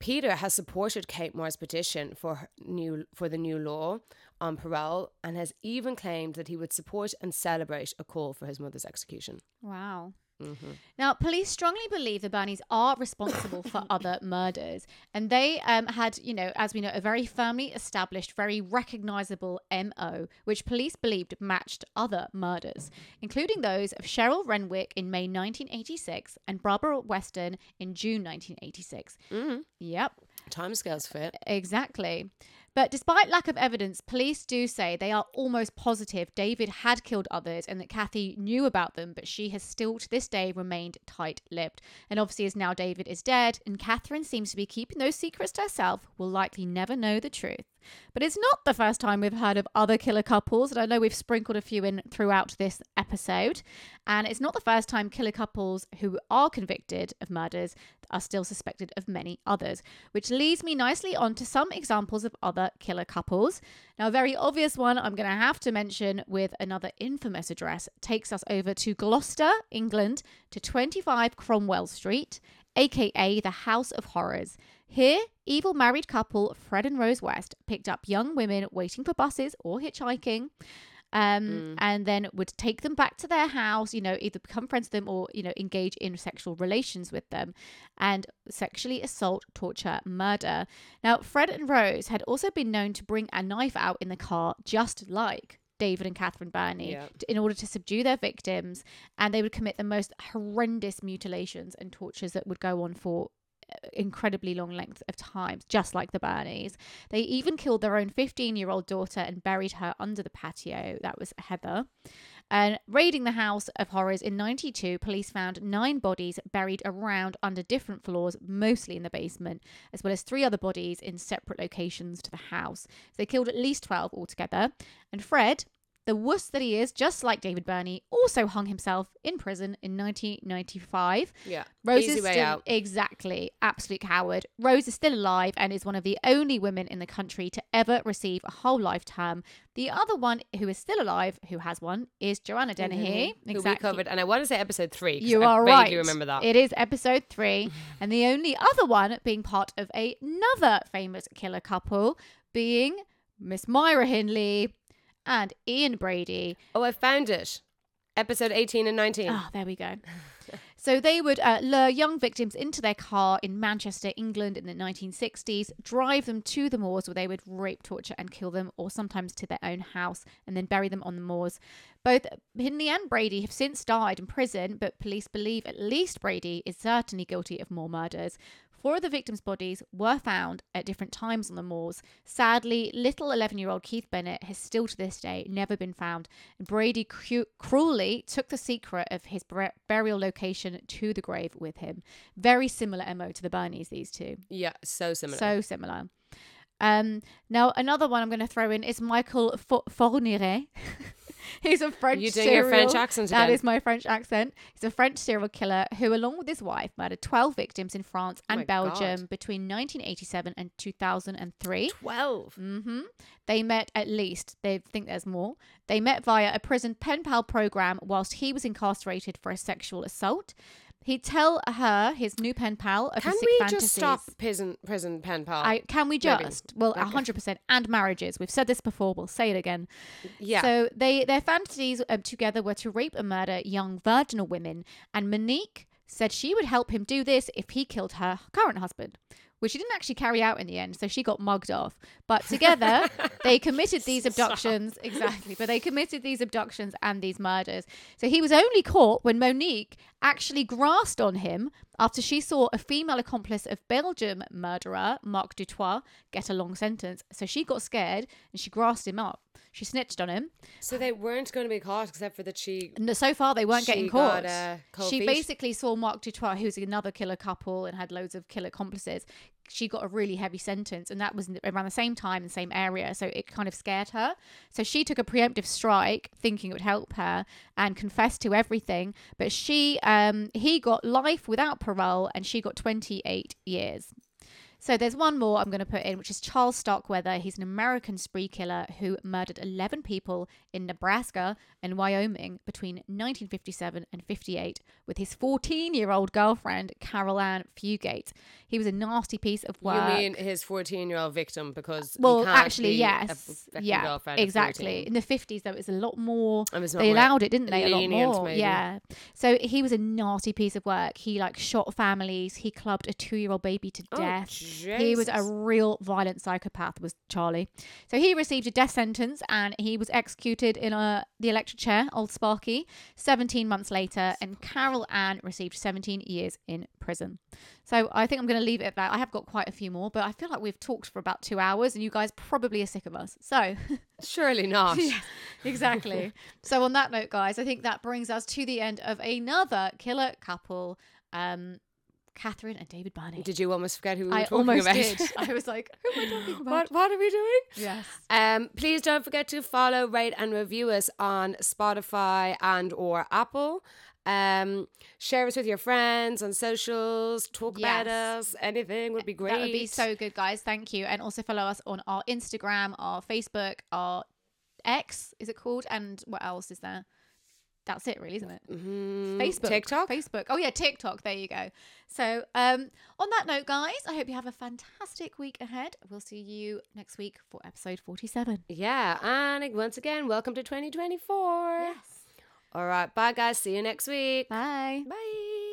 Peter has supported Kate Moore's petition for new for the new law on parole and has even claimed that he would support and celebrate a call for his mother's execution. Wow. Mm-hmm. Now, police strongly believe the Birnies are responsible for other murders, and they um, had, you know, as we know, a very firmly established, very recognizable MO, which police believed matched other murders, including those of Cheryl Renwick in May 1986 and Barbara Weston in June 1986. Mm-hmm. Yep. Timescales fit. Exactly. But despite lack of evidence, police do say they are almost positive David had killed others and that Kathy knew about them, but she has still to this day remained tight lipped. And obviously, as now David is dead and Catherine seems to be keeping those secrets to herself, will likely never know the truth. But it's not the first time we've heard of other killer couples, and I know we've sprinkled a few in throughout this episode. And it's not the first time killer couples who are convicted of murders are still suspected of many others, which leads me nicely on to some examples of other killer couples. Now, a very obvious one I'm going to have to mention with another infamous address takes us over to Gloucester, England, to 25 Cromwell Street, aka the House of Horrors. Here, evil married couple Fred and Rose West picked up young women waiting for buses or hitchhiking. Um, and then would take them back to their house, you know, either become friends with them or, you know, engage in sexual relations with them and sexually assault, torture, murder. Now, Fred and Rose had also been known to bring a knife out in the car, just like David and Catherine Birnie, Yeah. t- in order to subdue their victims. And they would commit the most horrendous mutilations and tortures that would go on for incredibly long lengths of times, just like the Birnies. They even killed their own 15 year old daughter and buried her under the patio. That was Heather. And raiding the House of Horrors in 92, police found nine bodies buried around under different floors, mostly in the basement, as well as three other bodies in separate locations to the house. So they killed at least 12 altogether. And Fred, the wuss that he is, just like David Birnie, also hung himself in prison in 1995. Yeah. Rose Easy is way still out. exactly absolute coward. Rose is still alive and is one of the only women in the country to ever receive a whole life term. The other one who is still alive, who has one, is Joanna Dennehy. Mm-hmm. Who we covered, and I want to say episode three. You I are right. remember that. It is episode three, and the only other one being part of another famous killer couple, being Miss Myra Hindley and Ian Brady. oh, I found it. Episode 18 and 19. Oh, there we go. So they would uh, lure young victims into their car in Manchester, England in the 1960s, drive them to the moors where they would rape, torture, and kill them, or sometimes to their own house, and then bury them on the moors. Both Hindley and Brady have since died in prison, but police believe at least Brady is certainly guilty of more murders. Four of the victims' bodies were found at different times on the moors. Sadly, little 11 year old Keith Bennett has still to this day never been found. Brady cru- cruelly took the secret of his bur- burial location to the grave with him. Very similar MO to the Birnies, these two. Yeah, so similar. So similar. Um, now, another one I'm going to throw in is Michael Fourniret. He's a French You doing your French serial- accent That again? is my French accent. He's a French serial killer who, along with his wife, murdered 12 victims in France and Oh Belgium God. between 1987 and 2003. 12. hmm They met at least, they think there's more. They met via a prison pen pal program whilst he was incarcerated for a sexual assault. He'd tell her, his new pen pal, of Can his sick we fantasies. just stop prison prison pen pal? I, can we Maybe. just? Well, a Okay. hundred percent. And marriages. We've said this before. We'll say it again. yeah. So they their fantasies um, together were to rape and murder young virginal women, and Monique said she would help him do this if he killed her current husband. Which she didn't actually carry out in the end, so she got mugged off. But together, they committed these abductions. Exactly. But they committed these abductions and these murders. So he was only caught when Monique actually grasped on him after she saw a female accomplice of Belgium murderer, Marc Dutroux, get a long sentence. So she got scared and she grasped him up. She snitched on him. so they weren't going to be caught except for that she. No, so far they weren't getting got, caught. uh, cold she feet? basically saw Mark Dutroux, who's another killer couple and had loads of killer accomplices. She got a really heavy sentence, and that was around the same time the same area. So it kind of scared her. So she took a preemptive strike, thinking it would help her, and confessed to everything. But she, um, he got life without parole, and she got 28 years. So there's one more I'm going to put in, which is Charles Starkweather. He's an American spree killer who murdered 11 people in Nebraska and Wyoming between 1957 and 58 with his 14 year old girlfriend, Carol Ann Fugate. He was a nasty piece of work. You mean his 14 year old victim because. he well, can't actually, yes. Yeah, exactly. In the 50s, though, it was a lot more. They more allowed it, didn't they? A lot more. maybe. Yeah. So he was a nasty piece of work. He like shot families. He clubbed a two year old baby to Oh, death. He was a real violent psychopath, was Charlie. So he received a death sentence and he was executed in a, the electric chair, Old Sparky, 17 months later. And Carol Ann received 17 years in prison. So I think I'm going to leave it at that. I have got quite a few more, but I feel like we've talked for about two hours and you guys probably are sick of us. So Surely not. Yes, exactly. so on that note, guys, I think that brings us to the end of another killer couple, um, Catherine and David Birnie. Did you almost forget who we were I talking almost about? did. I was like, who am I talking about? what, what are we doing? Yes. Um, please don't forget to follow, rate, and review us on Spotify and or Apple. Um, share us with your friends on socials. Talk about us. Anything would be great. That would be so good, guys. Thank you. And also follow us on our Instagram, our Facebook, our X, is it called? And what else is there? That's it, really, isn't it? Mhm. Facebook, TikTok. Facebook. Oh yeah, TikTok. There you go. So, um, on that note, guys, I hope you have a fantastic week ahead. We'll see you next week for episode forty-seven. Yeah, and once again, welcome to 2024. yes All right, bye guys. See you next week. Bye. Bye.